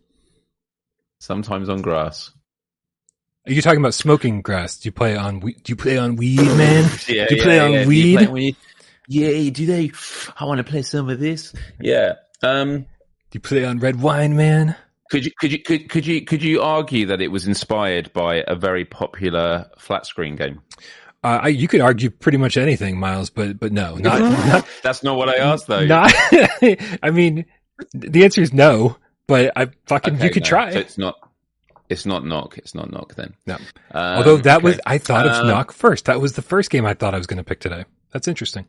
Sometimes on grass. Are you talking about smoking grass do you play on do you play on weed man Yeah. [LAUGHS] Do you play on Do you weed? play weed? Yeah. Do they? I want to play some of this. Yeah. Um. do you play on red wine man Could you could you could could you could you argue that it was inspired by a very popular flat screen game? Uh, I, you could argue pretty much anything, Miles, but but no, not [LAUGHS] not. That's not what I asked though. not [LAUGHS] I mean, the answer is no. But I fucking Okay, you could no. try. So it's not. It's not knock. It's not knock then. No. Um, Although that was. I thought of Um, knock first. That was the first game I thought I was going to pick today. That's interesting.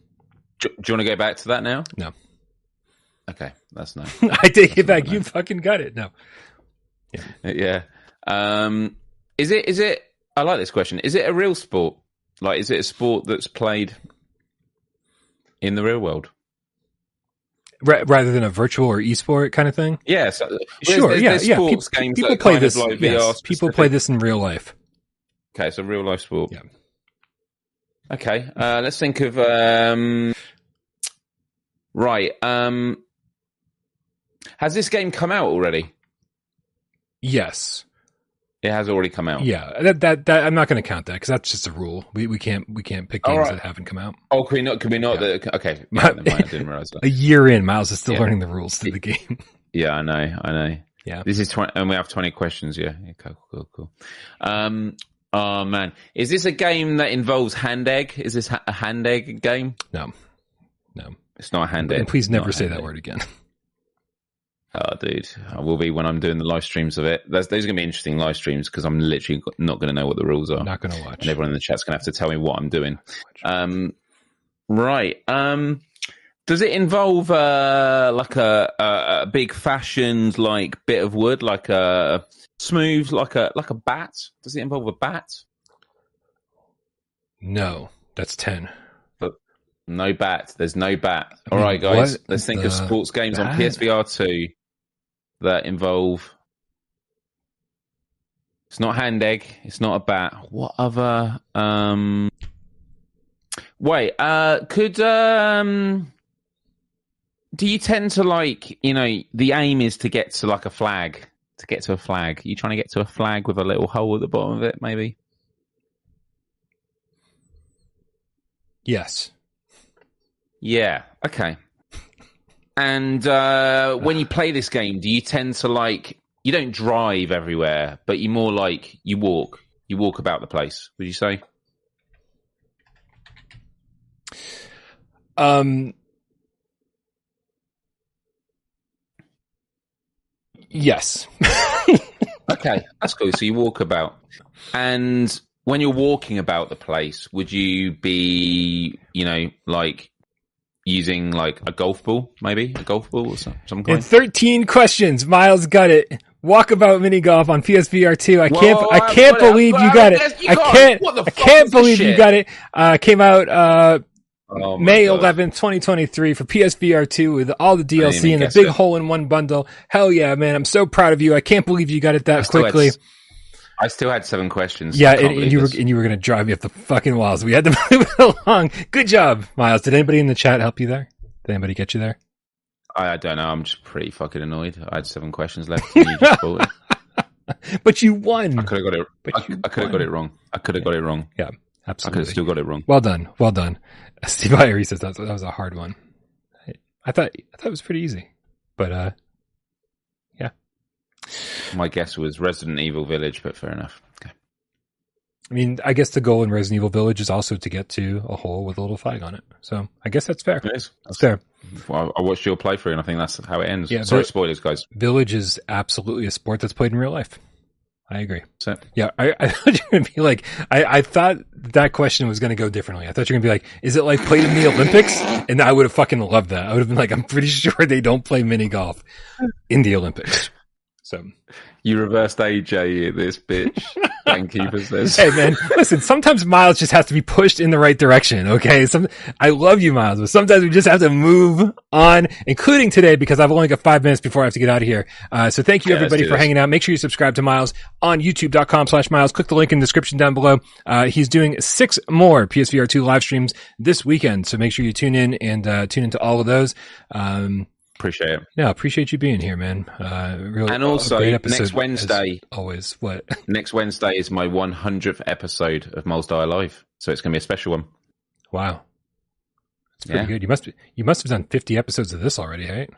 Do, do you want to go back to that now? No. Okay, that's no. [LAUGHS] I take it back. You fucking got it. No. yeah. Um, is it? Is it? I like this question. Is it a real sport? Like, is it a sport that's played in the real world? Ra- rather than a virtual or esport kind of thing. Yeah. So, well, Sure. there's- yeah. there's yeah. Sports Peop- games people play this. Like yes, people play this in real life. Okay, so real life sport. Yeah. Okay, uh, let's think of um, right. Um, has this game come out already? Yes. It has already come out. Yeah. That that, that I'm not going to count that because that's just a rule. We we can't we can't pick games right. that haven't come out. Oh, can we not? Can we not? Yeah. The, okay, [LAUGHS] yeah, I didn't realize that. [LAUGHS] A year in, Miles is still Yeah. learning the rules to the game. [LAUGHS] Yeah, I know, I know. Yeah. This is twenty, and we have twenty questions. Yeah, yeah cool, cool, cool. Um, oh man, is this a game that involves hand egg? Is this ha- a hand egg game? No. No. It's not a hand egg. And please never say that egg. word again. Oh, dude, I will be when I'm doing the live streams of it. That's, those are going to be interesting live streams because I'm literally not going to know what the rules are. Not going to watch. and everyone in the chat's going to have to tell me what I'm doing. Um, right. Um, does it involve uh, like a, a, a big fashioned like bit of wood, like a smooth, like a like a bat? Does it involve a bat? No. That's 10. But No bat. There's no bat. All right, guys. what Let's think the of sports games on? PSVR two that involve. It's not hand egg. It's not a bat. What other? Um. Wait. Uh. Could um. Do you tend to like you know the aim is to get to like a flag to get to a flag? you trying to get to a flag with a little hole at the bottom of it, maybe? Yes. Yeah. Okay. And uh, when you play this game, do you tend to like you don't drive everywhere, but you more like you walk. You walk about the place. Would you say? Um. Yes. [LAUGHS] Okay, that's cool. So you walk about, and when you're walking about the place, would you be, you know, like using like a golf ball, maybe a golf ball or some, some In 13 questions, Miles got it. Walkabout mini golf on PSVR 2. I can't, Whoa, I I can't it. believe you got yes, it. you I can't, I can't believe you got it. Uh, came out, uh, Oh May God. 11th, 2023 for PSVR 2 with all the DLC and the big it. hole in one bundle. Hell yeah, man. I'm so proud of you. I can't believe you got it that quickly. I still had seven questions. Yeah, and, and you were and you were gonna drive me up the fucking walls. We had to [LAUGHS] move it along. Good job, Miles. Did anybody in the chat help you there? Did anybody get you there? I, I don't know. I'm just pretty fucking annoyed. I had seven questions left. You just. [LAUGHS] But you won. I could have got it. But I, I could have got it wrong. I could have got it wrong. Yeah, absolutely. I could have still got it wrong. Well done. Well done. [LAUGHS] Steve Irie says that, that was a hard one. I, I thought I thought it was pretty easy, but uh, My guess was Resident Evil Village, but fair enough. Okay. I mean, I guess the goal in Resident Evil Village is also to get to a hole with a little flag on it. So I guess that's fair. It is. That's fair. Well, I watched your playthrough, and I think that's how it ends. Yeah, Sorry, spoilers, guys. Village is absolutely a sport that's played in real life. I agree. So, Yeah, I, [LAUGHS] I thought you were gonna be like, I, I thought that question was gonna go differently. I thought you were gonna be like, is it like played in the Olympics? And I would have fucking loved that. I would have been like, I'm pretty [LAUGHS] sure they don't play mini golf in the Olympics. So, you reversed AJ, this bitch. [LAUGHS] Gamekeeper says. hey man, listen, sometimes Miles just has to be pushed in the right direction. Okay. Some, I love you, Miles, but sometimes we just have to move on, including today because I've only got five minutes before I have to get out of here. Uh, so thank you Yeah, everybody for this. hanging out. Make sure you subscribe to Miles on youtube.com slash Miles. Click the link in the description down below. Uh, he's doing six more PSVR 2 live streams this weekend. So make sure you tune in and, uh, tune into all of those. Um, Appreciate it. yeah, appreciate you being here, man. Uh, really, And also, next Wednesday, always. What? [LAUGHS] next Wednesday is my 100th episode of Moles Die Live. So it's going to be a special one. Wow. That's pretty Yeah. good. You must be, you must have done 50 episodes of this already, right?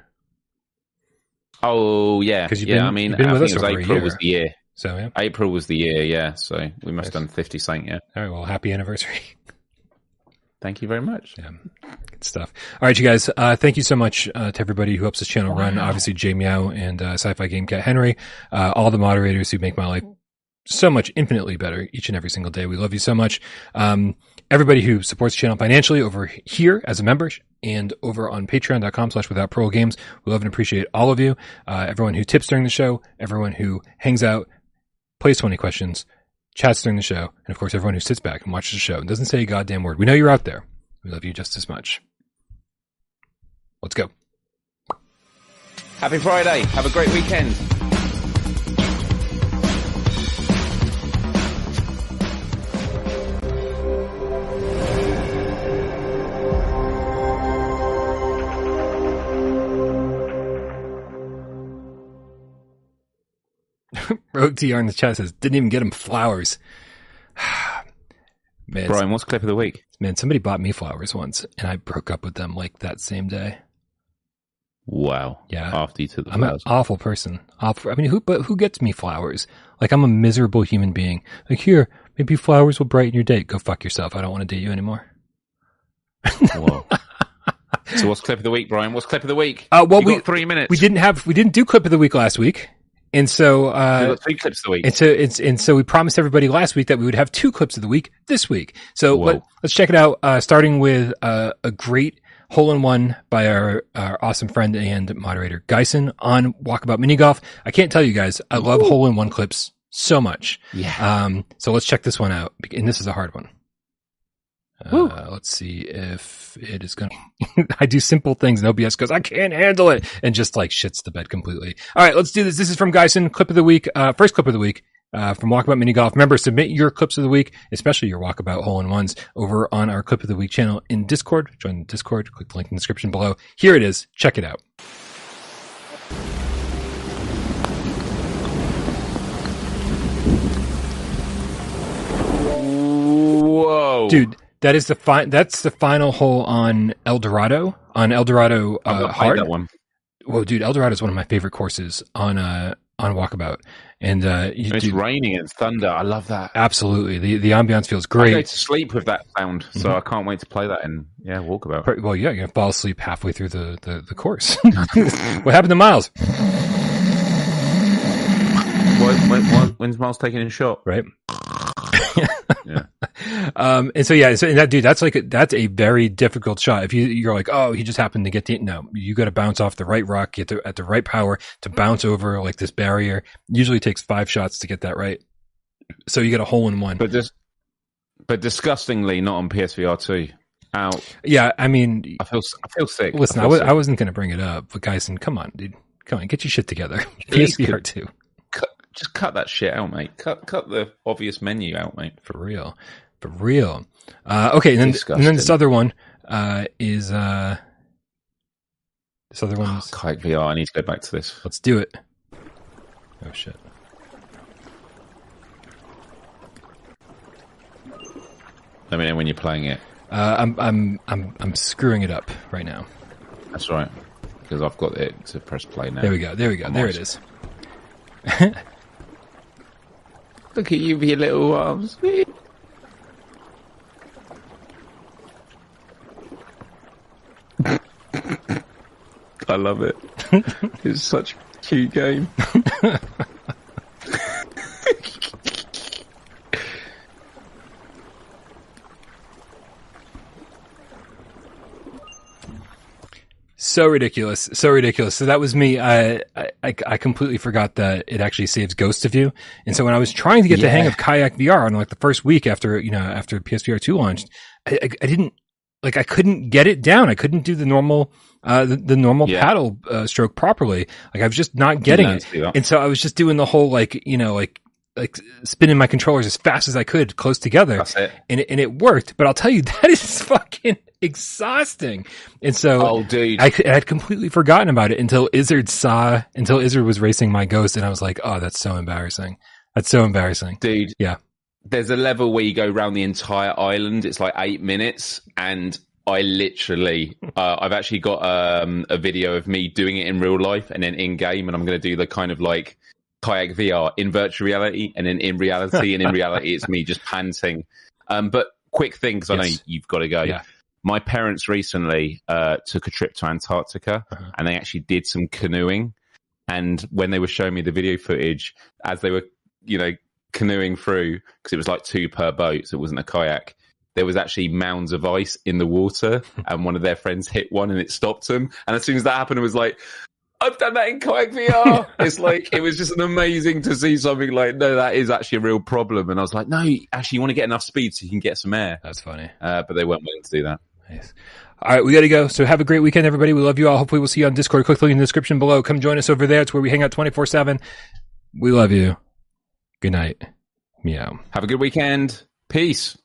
Oh, yeah. 'Cause you've yeah, been- I mean, I think it was April was the year. So yeah. April was the year, yeah. So we must have done 50 something, yeah. All right. Well, happy anniversary. [LAUGHS] Thank you very much. Yeah. Good stuff. All right, you guys. Uh, thank you so much uh, to everybody who helps this channel run. Obviously, Jay Meow and uh, Sci-Fi Game Cat Henry, uh, all the moderators who make my life so much infinitely better each and every single day. We love you so much. Um, everybody who supports the channel financially over here as a member and over on patreon.com slash without pro games. We love and appreciate all of you. Uh, everyone who tips during the show, everyone who hangs out, plays 20 questions, chats during the show, and of course everyone who sits back and watches the show and doesn't say a goddamn word. We know you're out there. We love you just as much. Let's go. Happy Friday. Have a great weekend. [LAUGHS] Rogue TR in the chat says, didn't even get him flowers. [SIGHS] [SIGHS] man, Brian, what's clip of the week? man, somebody bought me flowers once and I broke up with them like that same day. Wow. Yeah. After you took the I'm an awful person. Awful. I mean, who, but who gets me flowers? Like I'm a miserable human being. Like here, maybe flowers will brighten your day. Go fuck yourself. I don't want to date you anymore. Whoa. [LAUGHS] so what's clip of the week, Brian? What's clip of the week? Uh, well, you we, three minutes. we didn't have, we didn't do clip of the week last week. And so, uh, three clips of the week. And so it's and so we promised everybody last week that we would have two clips of the week this week. So Whoa. let, us check it out. Uh, starting with uh, a great hole in one by our, our awesome friend and moderator Geisen on Walkabout Mini Golf. I can't tell you guys, I love hole in one clips so much. Yeah. Um, so let's check this one out, and this is a hard one. Uh, let's see if it is going [LAUGHS] to, I do simple things and OBS goes, I can't handle it and just like shits the bed completely. All right, let's do this. This is from Geisen, clip of the week, uh, first clip of the week, uh, from Walkabout Mini Golf. Remember, submit your clips of the week, especially your Walkabout hole in ones over on our clip of the week channel in Discord. Join the Discord, click the link in the description below. Here it is. Check it out. Whoa. Dude, that is the fi- that's the final hole on El Dorado. on El Dorado uh, hard. that one. Well, dude, El Dorado is one of my favorite courses on uh on Walkabout, and uh, you, And It's dude, raining and thunder. I love that. absolutely the the ambiance feels I go great. to sleep with that sound, so Mhm. I can't wait to play that in yeah walkabout. Well, yeah, you're gonna fall asleep halfway through the the, the course. [LAUGHS] what happened to Miles? When, when, when, when's Miles taking a shot? Right. [LAUGHS] Yeah. [LAUGHS] Um, and so yeah, so and that dude, that's like a, that's a very difficult shot. If you you're like, oh, he just happened to get the no, you got to bounce off the right rock, get the, at the right power to bounce over like this barrier. Usually takes five shots to get that right. So you get a hole in one. But just, but disgustingly not on PSVR two. Out. yeah, I mean, I feel I feel sick. listen, I, feel sick. I wasn't going to bring it up, but Gyson, come on, dude, come on, get your shit together. [LAUGHS] Please PSVR two just cut that shit out, mate. Cut cut the obvious menu out, mate. for real, for real. Uh, okay, and then and then this other one uh, is uh, this other Oh, one's. [SIGHS] Kayak VR. I need to go back to this. Let's do it. Oh shit. Let me know when you're playing it. Uh, I'm I'm I'm I'm screwing it up right now. That's right, because I've got it to press play now. There we go. There we go. There it is. [LAUGHS] Look at you with your little arms. I love it. [LAUGHS] it's such a cute game. [LAUGHS] So ridiculous. So ridiculous. So that was me. I, I I completely forgot that it actually saves Ghost of You. And so when I was trying to get the hang of Kayak VR on like the first week after you know after PSVR two launched, I, I, I didn't like I couldn't get it down. I couldn't do the normal uh the, the normal Yeah. paddle uh, stroke properly. Like I was just not getting it. And so I was just doing the whole like you know like like spinning my controllers as fast as I could close together. That's it. and it, and it worked. But I'll tell you, [LAUGHS] that is fucking exhausting. And so Oh, dude. I, I had completely forgotten about it until Izzard saw, until Izzard was racing my ghost, and I was like, oh, that's so embarrassing. That's so embarrassing. dude. Yeah. There's a level where you go around the entire island. It's like eight minutes, and I literally, uh, I've actually got um, a video of me doing it in real life and then in game, and I'm going to do the kind of like kayak VR in virtual reality, and then in reality, and in reality, it's me just panting. Um, but quick thing, because I know you've got to go. Yeah. My parents recently uh, took a trip to Antarctica, Uh-huh. and they actually did some canoeing. And when they were showing me the video footage, as they were, you know, canoeing through, because it was like two per boat, so it wasn't a kayak. There was actually mounds of ice in the water, [LAUGHS] and one of their friends hit one, and it stopped them. And as soon as that happened, it was like, "I've done that in kayak VR." [LAUGHS] it's like it was just an amazing to see something like, no, that is actually a real problem. And I was like, no, actually, you want to get enough speed so you can get some air, That's funny. uh, but they weren't willing to do that. Nice. All right, we got to go. So have a great weekend, everybody. We love you all. Hopefully, we'll see you on Discord. Click the link in the description below. Come join us over there. It's where we hang out 24 7. We love you. Good night. Meow. Have a good weekend. Peace.